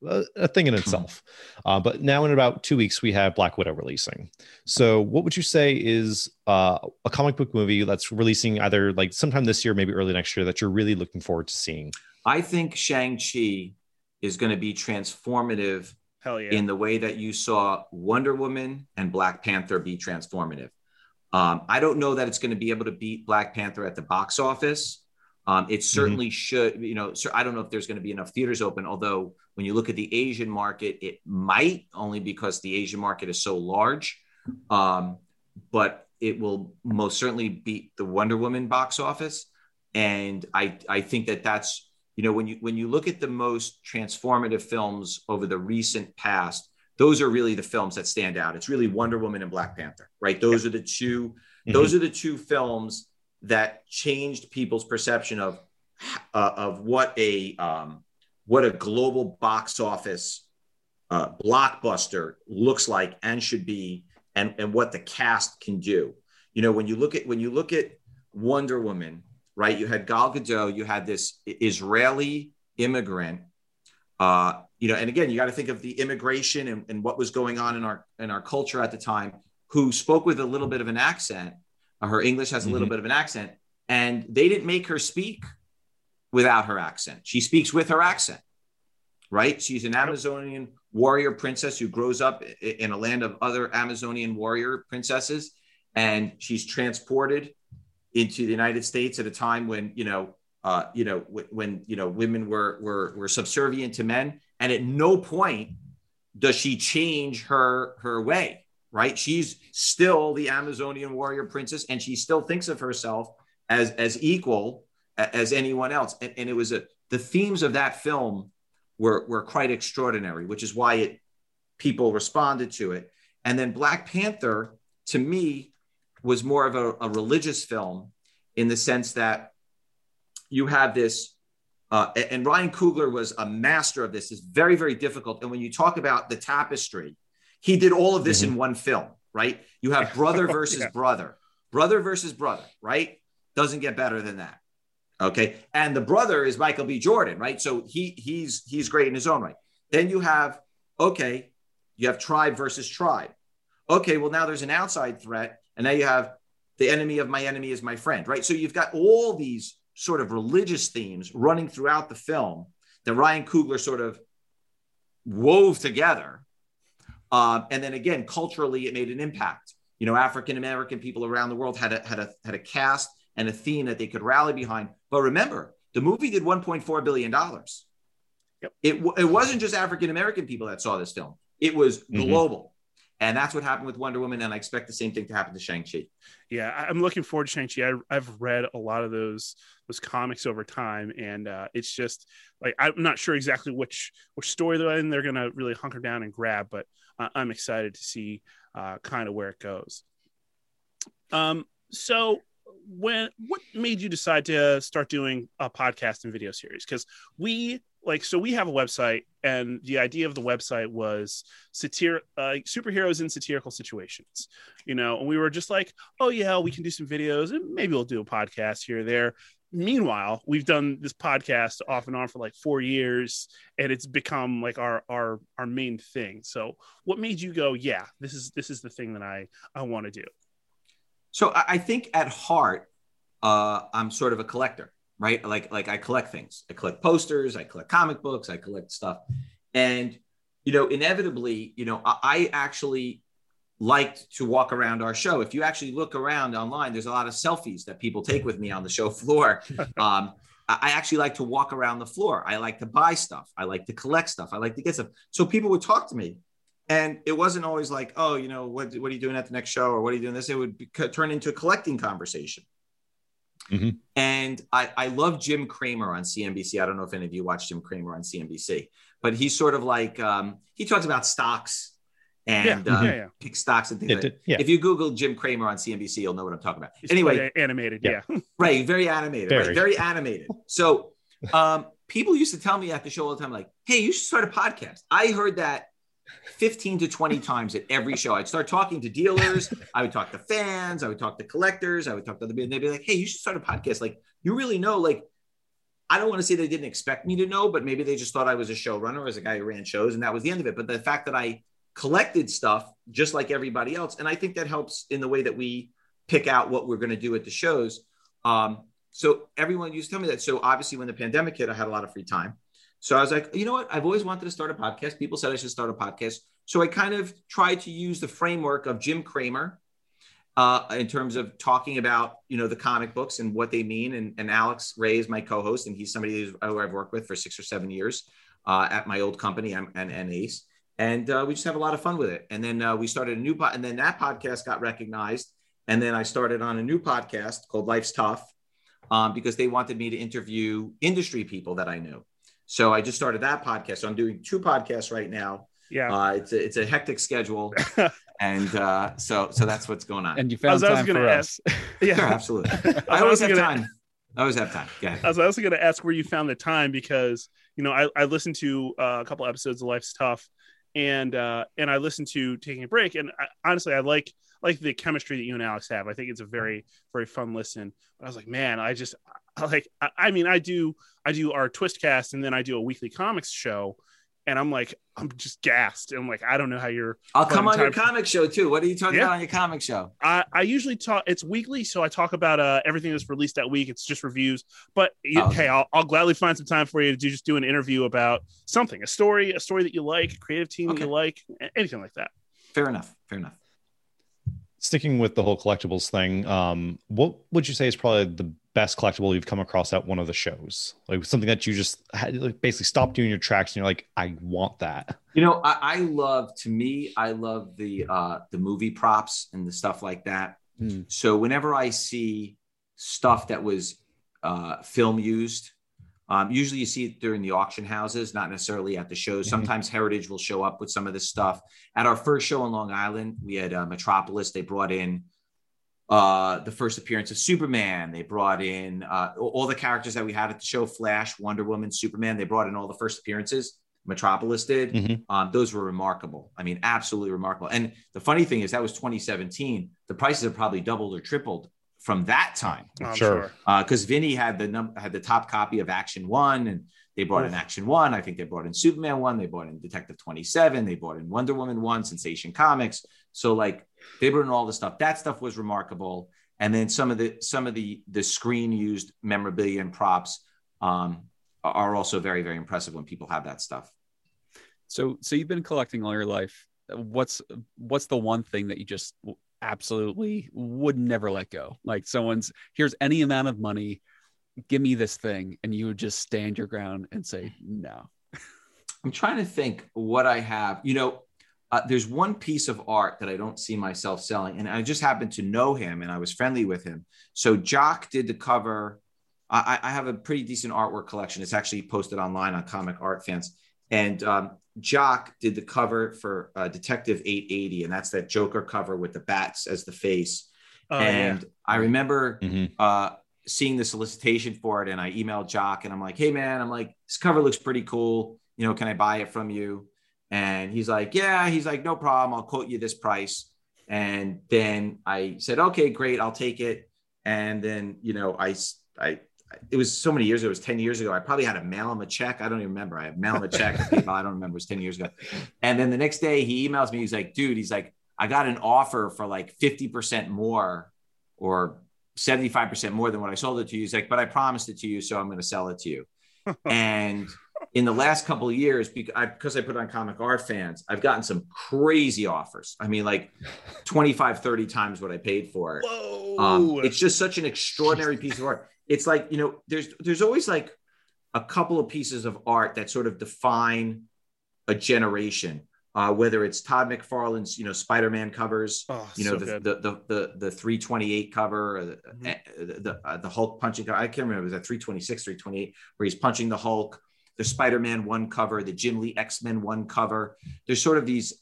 a, a, thing in itself. Uh, but now in about two weeks we have Black Widow releasing. So what would you say is uh, a comic book movie that's releasing either like sometime this year, maybe early next year that you're really looking forward to seeing? I think Shang Chi is going to be transformative. Hell yeah. In the way that you saw Wonder Woman and Black Panther be transformative. Um, I don't know that it's going to be able to beat Black Panther at the box office. Um, it mm-hmm. certainly mm-hmm. should, you know, so I don't know if there's going to be enough theaters open. Although when you look at the Asian market, it might only because the Asian market is so large. Um, but it will most certainly beat the Wonder Woman box office. And I, I think that that's, you know, when you when you look at the most transformative films over the recent past, those are really the films that stand out. It's really Wonder Woman and Black Panther, right? Those are the 2 mm-hmm. those are the two films that changed people's perception of uh, of what a um, what a global box office uh, blockbuster looks like and should be, and and what the cast can do. You know, when you look at when you look at Wonder Woman, right? You had Gal Gadot, you had this Israeli immigrant uh, you know, and again, you got to think of the immigration and, and, what was going on in our in our culture at the time, who spoke with a little bit of an accent. Uh, her English has a little mm-hmm. bit of an accent, and they didn't make her speak without her accent. She speaks with her accent, right? She's an Amazonian warrior princess who grows up in a land of other Amazonian warrior princesses, and she's transported into the United States at a time when you know uh, you know, w- when you know women were were were subservient to men, and at no point does she change her her way. Right? She's still the Amazonian warrior princess, and she still thinks of herself as as equal as anyone else. And, and it was a the themes of that film were were quite extraordinary, which is why it people responded to it. And then Black Panther, to me, was more of a, a religious film in the sense that you have this, uh, and Ryan Coogler was a master of this. It's very, very difficult. And when you talk about the tapestry, he did all of this mm-hmm. in one film, right? You have brother versus yeah. brother, brother versus brother, right? Doesn't get better than that. Okay. And the brother is Michael B. Jordan, right? So he he's he's great in his own right. Then you have, okay, you have tribe versus tribe. Okay, well, now there's an outside threat, and now you have the enemy of my enemy is my friend, right? So you've got all these sort of religious themes running throughout the film that Ryan Coogler sort of wove together Um, and then again, culturally, it made an impact. You know, African American people around the world had a had a had a cast and a theme that they could rally behind. But remember, the movie did 1.4 billion dollars. Yep. It it wasn't just African American people that saw this film; it was Mhm. global. And that's what happened with Wonder Woman, and I expect the same thing to happen to Shang Chi. Yeah, I'm looking forward to Shang-Chi. I, I've read a lot of those those comics over time, and uh, it's just like I'm not sure exactly which which storyline they're gonna really hunker down and grab, but I, I'm excited to see uh, kind of where it goes. Um, so when what made you decide to start doing a podcast and video series? Because we like so we have a website, and the idea of the website was satir uh, superheroes in satirical situations you know? And we were just like oh yeah we can do some videos and maybe we'll do a podcast here or there. Meanwhile we've done this podcast off and on for like four years and it's become like our our our main thing. So what made you go yeah this is this is the thing that i i want to do So I think at heart, uh, I'm sort of a collector, right? Like like I collect things. I collect posters. I collect comic books. I collect stuff, and you know, inevitably, you know, I, I actually liked to walk around our show. If you actually look around online, there's a lot of selfies that people take with me on the show floor. Um, I actually like to walk around the floor. I like to buy stuff. I like to collect stuff. I like to get stuff. So people would talk to me and it wasn't always like, oh, you know, what, what are you doing at the next show or what are you doing this? It would be, turn into a collecting conversation. Mhm. And I, I love Jim Cramer on CNBC. I don't know if any of you watch Jim Cramer on CNBC, but he's sort of like, um, he talks about stocks and yeah uh, yeah yeah pick stocks and things It like did- yeah. If you Google Jim Cramer on CNBC, you'll know what I'm talking about. It's anyway, animated yeah, Yeah. Right, very animated. Very, Very. right? very animated. So um, people used to tell me at the show all the time, like, hey, you should start a podcast. I heard that 15 to 20 times at every show. I'd start talking to dealers, I would talk to fans, I would talk to collectors, I would talk to other people, and they'd be like, hey, you should start a podcast. Like, you really know, like, I don't want to say they didn't expect me to know, but maybe they just thought I was a showrunner as a guy who ran shows, and that was the end of it. But the fact that I collected stuff just like everybody else, and I think that helps in the way that we pick out what we're going to do at the shows. Um, so everyone used to tell me that. So obviously, when the pandemic hit, I had a lot of free time. So I was like, you know what? I've always wanted to start a podcast. People said I should start a podcast. So I kind of tried to use the framework of Jim Cramer uh, in terms of talking about, you know, the comic books and what they mean. And, and Alex Ray is my co-host, and he's somebody who I've worked with for six or seven years uh, at my old company and, and, Ace. And uh, we just have a lot of fun with it. And then uh, we started a new pod, and then that podcast got recognized. And then I started on a new podcast called Life's Tough um, because they wanted me to interview industry people that I knew. So I just started that podcast. So I'm doing two podcasts right now. yeah. Uh, it's a, it's a hectic schedule, and uh, so so that's what's going on. And you I was, found I was time gonna for ask us. yeah Sure, absolutely. was I always have gonna- time. I always have time. Go ahead. I was also going to ask where you found the time because you know I, I listened to uh, a couple episodes of Life's Tough, and uh, and I listened to Taking a Break, and I, honestly I like like the chemistry that you and Alex have. I think it's a very very fun listen. But I was like, man, I just I like I, I mean I do I do our Twist cast, and then I do a weekly comics show, and I'm like I'm just gassed. And I'm like I don't know how you're. I'll come Fun on your time. comic show too. What are you talking Yeah. about on your comic show? I, I usually talk. It's weekly, so I talk about uh, everything that's released that week. It's just reviews. But you- Oh, okay. hey, I'll, I'll gladly find some time for you to do, just do an interview about something, a story, a story that you like, a creative team that you like, anything like that. Fair enough. Fair enough. Sticking with the whole collectibles thing, um, what would you say is probably the best collectible you've come across at one of the shows? Like something that you just had, like, basically stopped doing your tracks and you're like, I want that. You know, I, I love to me, I love the uh the movie props and the stuff like that. Hmm. So whenever I see stuff that was uh film used, um, usually you see it during the auction houses, not necessarily at the shows. Mhm. Sometimes Heritage will show up with some of this stuff. At our first show in Long Island, we had uh, Metropolis. They brought in uh the first appearance of superman they brought in uh all the characters that we had at the show flash wonder woman superman they brought in all the first appearances metropolis did Mhm. um those were remarkable i mean absolutely remarkable and the funny thing is that was 2017 the prices have probably doubled or tripled from that time I'm Sure. because Vinny had the num- had the top copy of Action One, and they brought in Action One. I think they brought in Superman One. They brought in Detective Twenty Seven. They brought in Wonder Woman One, Sensation Comics. So like they in all the stuff. That stuff was remarkable. And then some of the some of the the screen used memorabilia and props um, are also very very impressive when people have that stuff. So, so you've been collecting all your life. what's what's the one thing that you just absolutely would never let go? Like someone's here's any amount of money, give me this thing, and you would just stand your ground and say no. I'm trying to think what I have. You know, uh, there's one piece of art that I don't see myself selling, and I just happened to know him, and I was friendly with him. So Jock did the cover. I, I have a pretty decent artwork collection. It's actually posted online on Comic Art Fans, and um, Jock did the cover for uh, Detective 880, and that's that Joker cover with the bats as the face. Oh, and yeah. I remember Mhm. uh, seeing the solicitation for it, and I emailed Jock, and I'm like, "Hey, man, I'm like, this cover looks pretty cool. You know, can I buy it from you?" And he's like, "Yeah." He's like, "No problem. I'll quote you this price." And then I said, "Okay, great. I'll take it." And then you know, I I it was so many years ago. It was 10 years ago. I probably had to mail him a check. I don't even remember. I mail him a check. PayPal. I don't remember. It was 10 years ago. And then the next day he emails me. He's like, dude, he's like, I got an offer for like 50% more or 75% more than what I sold it to you. He's like, but I promised it to you. So I'm going to sell it to you. and in the last couple of years, because I, put on comic art fans, I've gotten some crazy offers. I mean, like 25, 30 times what I paid for it. Um, it's just such an extraordinary piece of art. It's like you know, there's there's always like a couple of pieces of art that sort of define a generation. Uh, whether it's Todd McFarlane's, you know, Spider-Man covers, Oh, you know, so the, the, the the the 328 cover, or the Mhm. the, the, uh, the Hulk punching. I can't remember. It was at 326, 328, where he's punching the Hulk. The Spider-Man one cover, the Jim Lee X-Men one cover. There's sort of these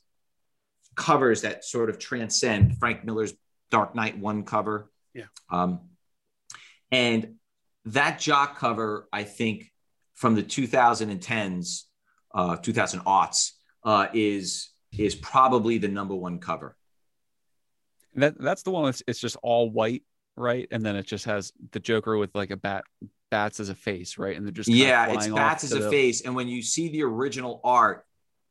covers that sort of transcend Frank Miller's Dark Knight one cover. Yeah. Um, and that jock cover, I think, from the 2010s, uh, 2000 aughts, uh, is is probably the number one cover. That that's the one that's it's just all white, right? And then it just has the Joker with like a bat bats as a face, right? And they're just yeah, it's bats as a the- face, and when you see the original art,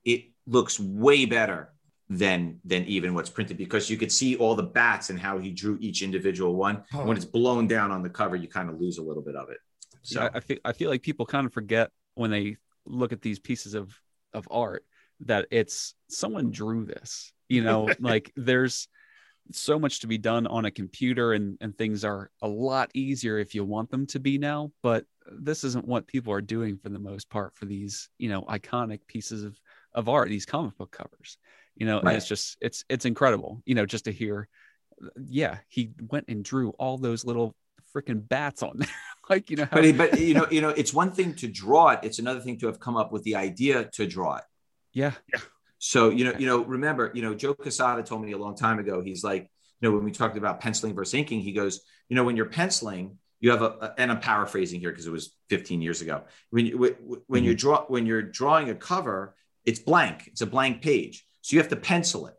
it looks way better than than even what's printed because you could see all the bats and how he drew each individual one. Oh. When it's blown down on the cover, you kind of lose a little bit of it. So I, I feel I feel like people kind of forget when they look at these pieces of of art that it's someone drew this. You know, like there's so much to be done on a computer and and things are a lot easier if you want them to be now, but this isn't what people are doing for the most part for these, you know, iconic pieces of of art, these comic book covers. You know, and it's just it's it's incredible, you know, just to hear yeah, he went and drew all those little freaking bats on there. like, you know, how, but but you know you know it's one thing to draw it; it's another thing to have come up with the idea to draw it. yeah, yeah, So you know, you know, remember, you know, Joe Quesada told me a long time ago. He's like, you know, when we talked about penciling versus inking, he goes, you know, when you're penciling, you have a, a- and I'm paraphrasing here because it was 15 years ago. When you when when you mm-hmm. draw when you're drawing a cover, it's blank. It's a blank page, so you have to pencil it.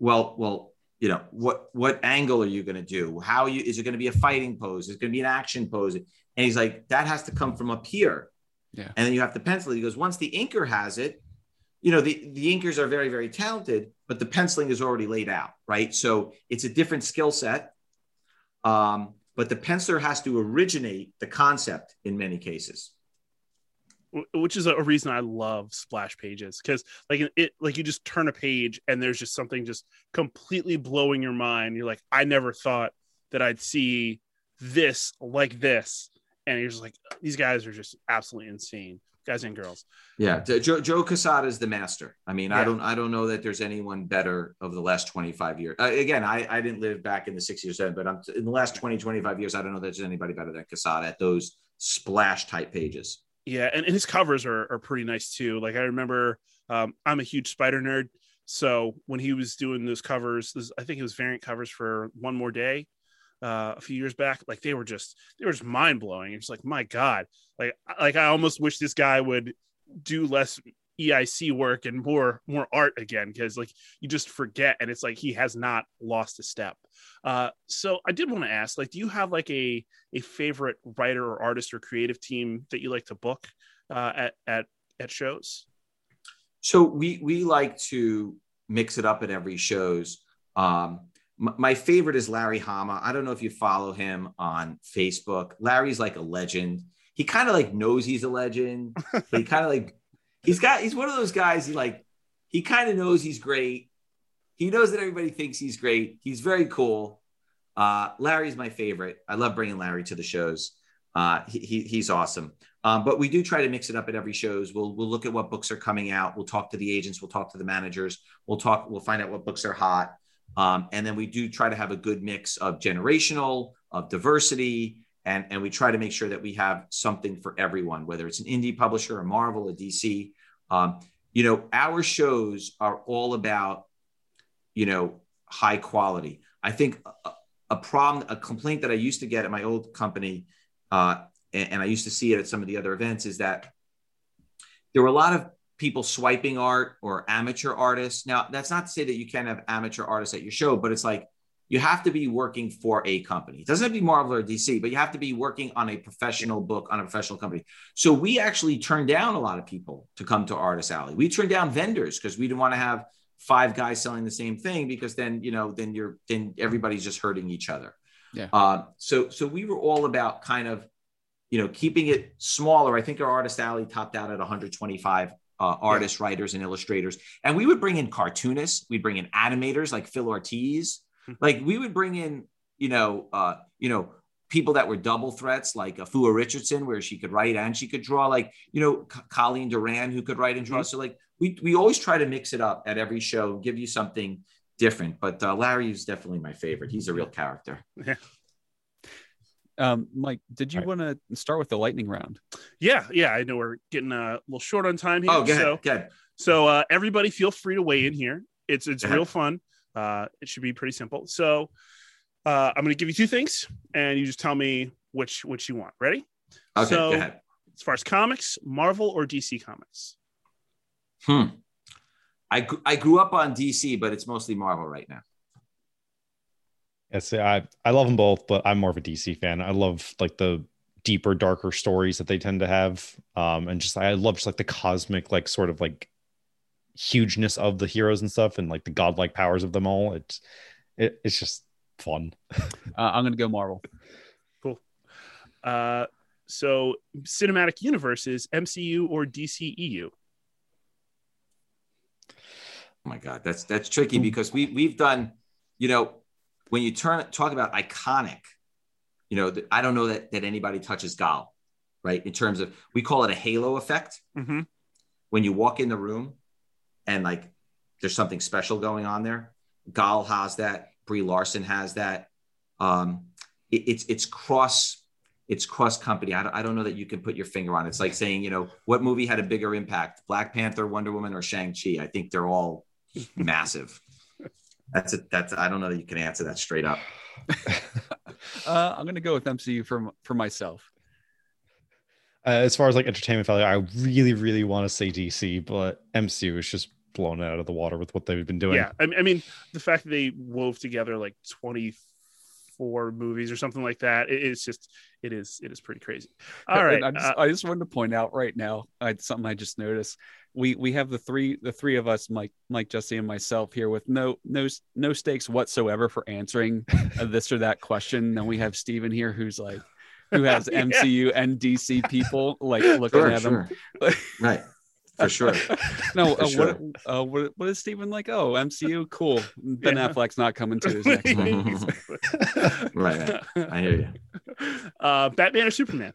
Well, well, you know, what what angle are you going to do? How you is it going to be a fighting pose? Is it going to be an action pose? And he's like, that has to come from up here. Yeah. And then you have to pencil it. He goes, once the inker has it, you know the the inkers are very very talented but the penciling is already laid out right? So it's a different skill set. Um, but the penciler has to originate the concept in many cases. Which is a reason I love splash pages because like it like you just turn a page and there's just something just completely blowing your mind. You're like, I never thought that I'd see this like this, and you're just like, these guys are just absolutely insane, guys and girls. yeah joe, joe Quesada is the master i mean i don't i don't know that there's anyone better of the last 25 years uh, again I, I didn't live back in the 60s or 70s but i'm in the last 20 25 years i don't know that there's anybody better than Quesada at those splash type pages Yeah, and, and his covers are, are pretty nice too. Like I remember, um, I'm a huge spider nerd, so when he was doing those covers, this, I think it was variant covers for One More Day, uh, a few years back. Like they were just they were just mind blowing. It's like my god, like like I almost wish this guy would do less EIC work and more more art again because like you just forget, and it's like he has not lost a step. Uh, so I did want to ask, like, do you have like a a favorite writer or artist or creative team that you like to book uh, at at at shows? So we we like to mix it up at every shows. Um, my favorite is Larry Hama. I don't know if you follow him on Facebook. Larry's like a legend. He kind of like knows he's a legend. he kind of like he's got he's one of those guys. He like he kind of knows he's great, he knows that everybody thinks he's great. He's very cool. Uh, Larry's my favorite. I love bringing Larry to the shows. Uh, he, he, he's awesome. Um, but we do try to mix it up at every shows. We'll we'll look at what books are coming out. We'll talk to the agents. We'll talk to the managers. We'll talk. We'll find out what books are hot. Um, and then we do try to have a good mix of generational, of diversity, and and we try to make sure that we have something for everyone, whether it's an indie publisher, a Marvel, a DC. Um, you know, our shows are all about, you know, high quality. I think a, a problem, a complaint that I used to get at my old company uh, and, and I used to see it at some of the other events, is that there were a lot of people swiping art or amateur artists. Now, that's not to say that you can't have amateur artists at your show, but it's like you have to be working for a company. It doesn't have to be Marvel or DC, but you have to be working on a professional book on a professional company. So we actually turned down a lot of people to come to Artist Alley. We turned down vendors because we didn't want to have five guys selling the same thing because then you know then you're then everybody's just hurting each other. Yeah. Uh, so so we were all about kind of you know, keeping it smaller. I think our artist alley topped out at 125 uh, artists, yeah. writers, and illustrators. And we would bring in cartoonists. We'd bring in animators like Phil Ortiz. Hmm. like we would bring in, you know, uh, you know, people that were double threats like Afua Richardson, where she could write and she could draw. Like you know, Colleen Doran, who could write and draw. Mm-hmm. So like we we always try to mix it up at every show, give you something different. But uh, Larry is definitely my favorite. He's a real character. Yeah. Um, Mike, did you right. want to start with the lightning round? Yeah, yeah. I know we're getting a little short on time here. Oh, good. So, good. so uh, everybody, feel free to weigh in here. It's it's real fun. Uh, it should be pretty simple. So uh, I'm going to give you two things, and you just tell me which which you want. Ready? Okay. So, as far as comics, Marvel or DC Comics? Hmm. I I grew up on DC, but it's mostly Marvel right now. Yes, I I love them both, but I'm more of a DC fan. I love like the deeper, darker stories that they tend to have, um, and just I love just like the cosmic, like sort of like hugeness of the heroes and stuff, and like the godlike powers of them all. It's it, it's just fun. uh, I'm gonna go Marvel. Cool. Uh, so cinematic universes, MCU or DCEU? Oh my god, that's that's tricky because we we've done, you know, when you turn talk about iconic, you know, I don't know that that anybody touches Gal, right? In terms of we call it a halo effect. Mm-hmm. When you walk in the room, and like there's something special going on there. Gal has that. Brie Larson has that. Um, it, it's it's cross it's cross company. I don't, I don't know that you can put your finger on it. It's like saying, you know, what movie had a bigger impact, Black Panther, Wonder Woman, or Shang Chi? I think they're all massive. That's it. That's I don't know that you can answer that straight up. uh, I'm gonna go with MCU for for myself. Uh, as far as like entertainment value, I really, really want to say DC, but MCU is just blown out of the water with what they've been doing. Yeah, I, I mean, the fact that they wove together like 24 movies or something like that, it, it's just, it is, it is pretty crazy. All right, I just, uh, I just, wanted to point out right now, I, something I just noticed we we have the three the three of us mike mike jesse and myself here with no no no stakes whatsoever for answering this or that question. And we have stephen here who's like who has yeah. mcu and dc people like looking sure, at sure. him right. For sure. No for uh, sure. What, uh, what what is stephen like? Oh mcu cool. Ben yeah. affleck's not coming to his next one right i hear you uh batman or superman?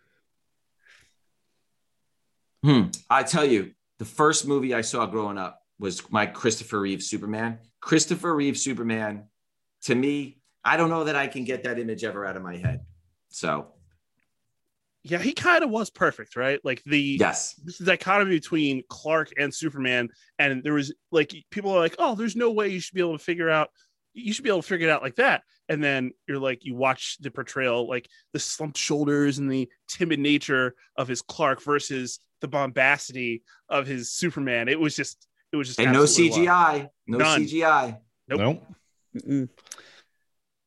Hmm. I tell you the first movie I saw growing up was my Christopher Reeve Superman. Christopher Reeve Superman, to me, I don't know that I can get that image ever out of my head. So, yeah, he kind of was perfect, right? Like the yes, this dichotomy between Clark and Superman, and there was like people are like, oh, there's no way you should be able to figure out. You should be able to figure it out like that. And then you're like, you watch the portrayal, like the slumped shoulders and the timid nature of his Clark versus the bombacity of his Superman. It was just, it was just, and no CGI, no None. CGI. Nope. nope.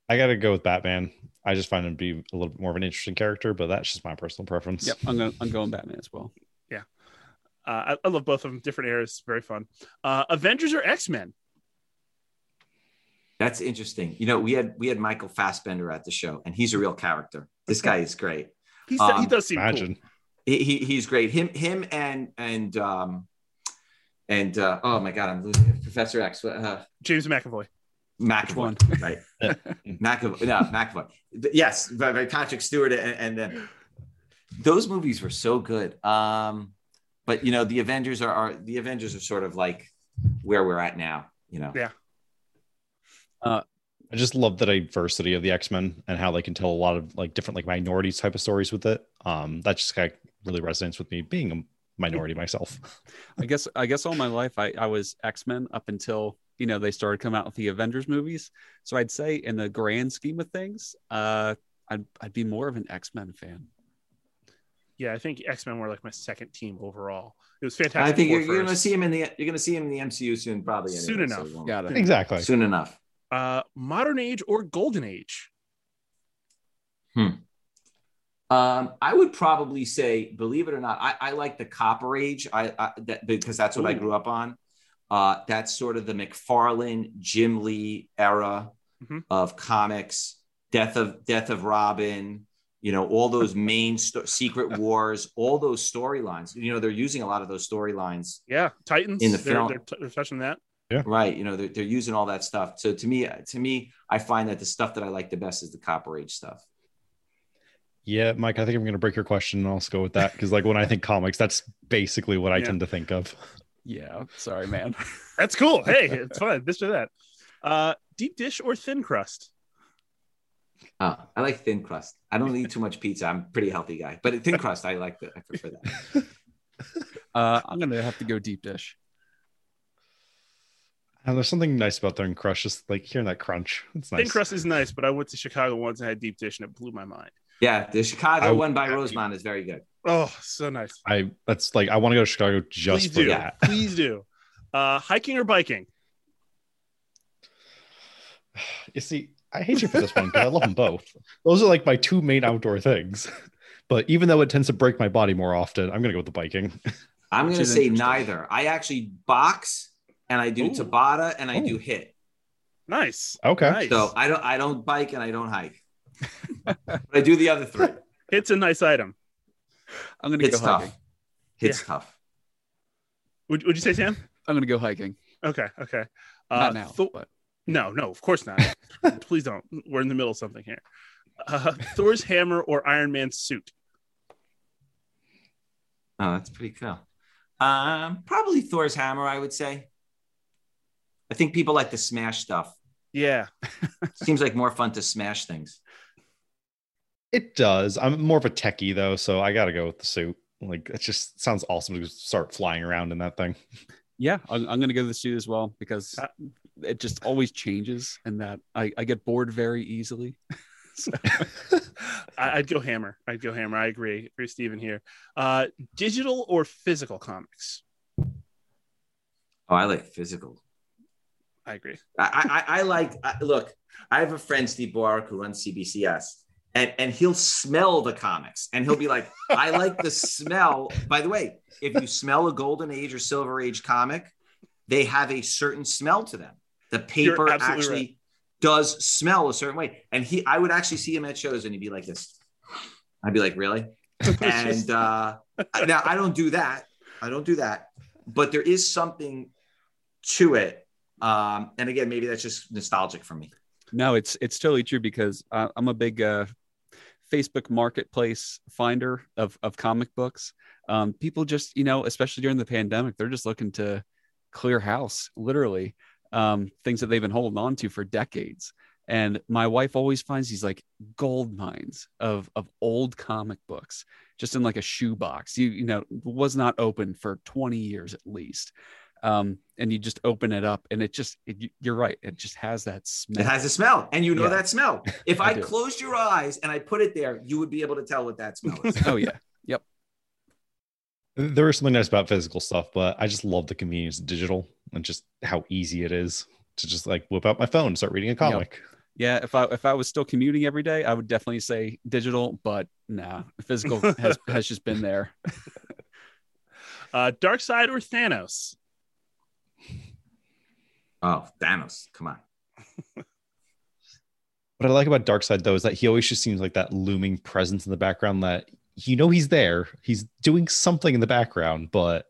I got to go with Batman. I just find him to be a little bit more of an interesting character, but that's just my personal preference. Yep, I'm going. I'm going Batman as well. Yeah, uh, I, I, love both of them. Different eras, very fun. Uh, Avengers or X Men? That's interesting. You know, we had we had Michael Fassbender at the show, and he's a real character. This guy is great. He, um, he does seem imagine. Cool he, he's great. Him him and and um, and uh, oh my god, I'm losing it. Professor X. Uh, James McAvoy. McAvoy, right? McAvoy, no, McAvoy. Yes, by, by Patrick Stewart, and, and then those movies were so good. Um, but you know, the Avengers are, are the Avengers are sort of like where we're at now. You know, Yeah. I just love the diversity of the X Men and how they can tell a lot of like different like minorities type of stories with it. Um, that just kind of really resonates with me being a minority myself. I guess I guess all my life I, I was X Men up until you know they started coming out with the Avengers movies. So I'd say in the grand scheme of things, uh, I'd I'd be more of an X Men fan. Yeah, I think X Men were like my second team overall. It was fantastic. I think you're, you're going to see him in the you're going to see him in the MCU soon, probably anyway, Soon enough. we won't- Got it. exactly. soon enough. uh, modern age or golden age. Um, I would probably say, believe it or not, I, I like the Copper Age. I, I that, because that's what I grew up on. Uh, that's sort of the McFarlane, Jim Lee era Mhm. of comics. Death of Death of Robin. You know all those main sto- Secret Wars, all those storylines. You know they're using a lot of those storylines, Yeah, Titans. In the they're, film. they're, t- they're touching that. Yeah. right? You know they're, they're using all that stuff. So to me, to me, I find that the stuff that I like the best is the Copper Age stuff. Yeah, Mike, I think I'm going to break your question and I'll just go with that because, like, when I think comics, that's basically what I Yeah. tend to think of. Yeah, sorry, man. That's cool. Hey, it's fun. This or that. Uh, deep dish or thin crust? Uh, I like thin crust. I don't eat too much pizza. I'm a pretty healthy guy, but thin crust, I like that. I prefer that. Uh, I'm gonna have to go deep dish. And there's something nice about thin crust, just like hearing that crunch. It's nice. Thin crust is nice, but I went to Chicago once and had deep dish, and it blew my mind. Yeah, the Chicago I- one by Rosemont is very good. Oh, so nice. I that's like I want to go to Chicago just Please for do. that. Please do. Uh, hiking or biking? You see, I hate you for this one because I love them both. Those are like my two main outdoor things. But even though it tends to break my body more often, I'm gonna go with the biking. I'm going to say neither. I actually box and I do Ooh. Tabata and I Ooh. do HIIT. Nice. Okay. Nice. So I don't I don't bike and I don't hike. But I do the other three. It's a nice item. I'm gonna It's go tough. hiking. It's Yeah. tough. Would, would you say, Sam? I'm gonna go hiking. Okay. Okay. Uh, Not now, Thor- but no, no, of course not. Please don't. We're in the middle of something here. Uh, Thor's hammer or Iron Man's suit? Oh, that's pretty cool. Um, probably Thor's hammer, I would say. I think people like to smash stuff. Yeah. Seems like more fun to smash things. It does. I'm more of a techie though, so I gotta go with the suit. Like it just sounds awesome to start flying around in that thing. yeah, I'm, I'm gonna go the suit as well because Uh, it just always changes, and that I, I get bored very easily. So, I, I'd go hammer. I'd go hammer. I agree. Agree, with Stephen here. Uh, digital or physical comics? Oh, I like physical. I agree. I, I, I like I, look. I have a friend Steve Borock who runs CBCS, and and he'll smell the comics, and he'll be like, "I like the smell." By the way, if you smell a Golden Age or Silver Age comic, they have a certain smell to them. The paper actually right. does smell a certain way, and he, I would actually see him at shows, and he'd be like this. I'd be like, "Really?" and uh, now I don't do that. I don't do that, but there is something to it. Um, and again, maybe that's just nostalgic for me. no, it's it's totally true because uh, I'm a big uh, Facebook Marketplace finder of of comic books. Um, people just you know, especially during the pandemic, they're just looking to clear house, literally. Um, things that they've been holding on to for decades. And my wife always finds these like gold mines of of old comic books, just in like a shoebox. You you know was not open for 20 years at least. Um, and you just open it up, and it just it, you're right, it just has that smell. It has a smell, and you know Yeah. that smell. If I I, closed your eyes and I put it there, you would be able to tell what that smell is. oh yeah, Yep. There is something nice about physical stuff, but I just love the convenience of digital and just how easy it is to just like whip out my phone and start reading a comic. yeah. If I if I was still commuting every day, I would definitely say digital, but nah, physical has has just been there. Uh, Darkseid or Thanos? Oh, Thanos, come on. What I like about Darkseid though is that he always just seems like that looming presence in the background that you know he's there. He's doing something in the background, but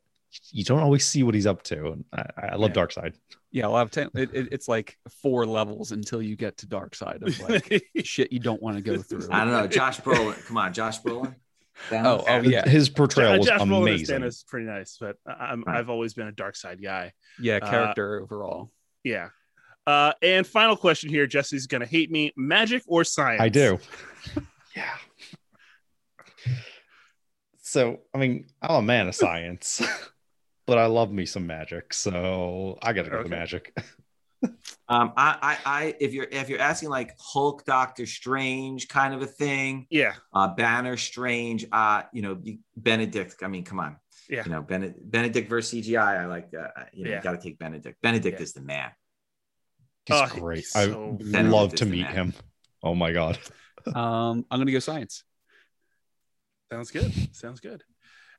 you don't always see what he's up to. And I, I love Yeah. Darkseid. Yeah, well, I've ten, it, it, it's like four levels until you get to Darkseid of like shit you don't want to go through. I don't know. Josh Brolin. Come on, Josh Brolin. Oh, oh yeah, His portrayal was Josh Brolin as amazing. Thanos is pretty nice, but I'm, Right. I've always been a Darkseid guy. yeah, Uh, character overall. Yeah. Uh, and final question here: Jesse's gonna hate me. Magic or science? I do. yeah. So, I mean, I'm a man of science, but I love me some magic. So I got to go with Okay. magic. Um, I, I, I, if you're if you're asking like Hulk, Doctor Strange kind of a thing, Yeah. uh, Banner, Strange, uh, you know, Benedict. I mean, come on, Yeah. you know, Benedict, Benedict versus CGI. I like, uh, you know, Yeah. you got to take Benedict. Benedict Yeah. is the man. He's Oh, great. he's I so would love to Benedict is the meet man. him. Oh my God. Um, I'm gonna go science. Sounds good. Sounds good.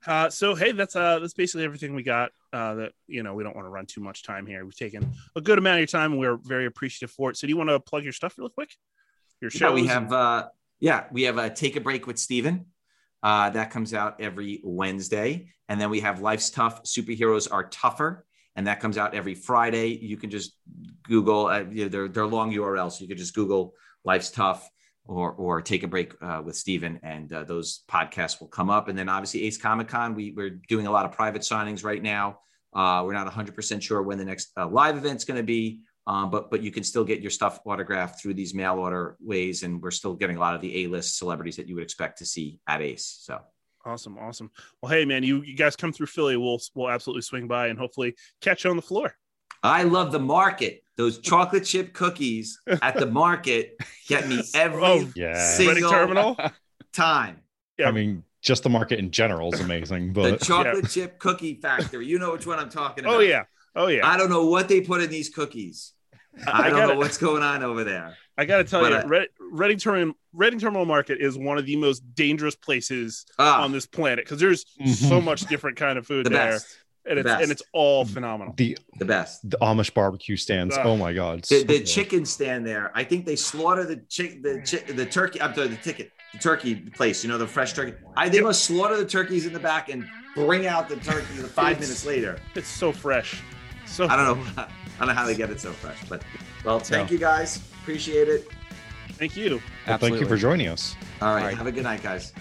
Uh, so hey, that's uh that's basically everything we got. Uh, that you know we don't want to run too much time here. We've taken a good amount of your time, and we're very appreciative for it. So do you want to plug your stuff real quick? Your Yeah, shows. we have uh yeah, we have a take a break with Stephen. Uh that comes out every Wednesday. And then we have Life's Tough, Superheroes Are Tougher. And that comes out every Friday. You can just Google, uh, you know, they're, they're long URLs. So you could just Google Life's Tough or, or Take a Break uh, with Stephen, and uh, those podcasts will come up. And then obviously Ace Comic Con, we, we're doing a lot of private signings right now. Uh, we're not 100% sure when the next uh, live event's going to be, um, but but you can still get your stuff autographed through these mail order ways, and we're still getting a lot of the A-list celebrities that you would expect to see at Ace. So awesome, awesome. Well, hey man, you you guys come through Philly, we'll we'll absolutely swing by and hopefully catch you on the floor. I love the market. Those chocolate chip cookies at the market get me every Oh, Yeah. Single- terminal. time. Yeah. I mean, just the market in general is amazing, But The but chocolate chip cookie factory. You know which one I'm talking about. Oh yeah. Oh yeah. I don't know what they put in these cookies. I, I don't gotta- know what's going on over there. I got to tell But, you, uh, Red, Reading Terminal Reading Terminal Market is one of the most dangerous places Ah, on this planet because there's so Mhm. much different kind of food the there, best. and the it's best. and it's all phenomenal. the The best. the Amish barbecue stands. Ugh. Oh my God. The, so the chicken stand there. I think they slaughter the chick, the chick, the turkey. I'm sorry, the ticket, the turkey place. You know, the fresh turkey. I they must slaughter the turkeys in the back and bring out the turkey five minutes later. It's so fresh. So I don't know. I don't know how they get it so fresh, but well, thank So- you guys. Appreciate it. Thank you. Well, thank you for joining us. All right, All right. have a good night, guys.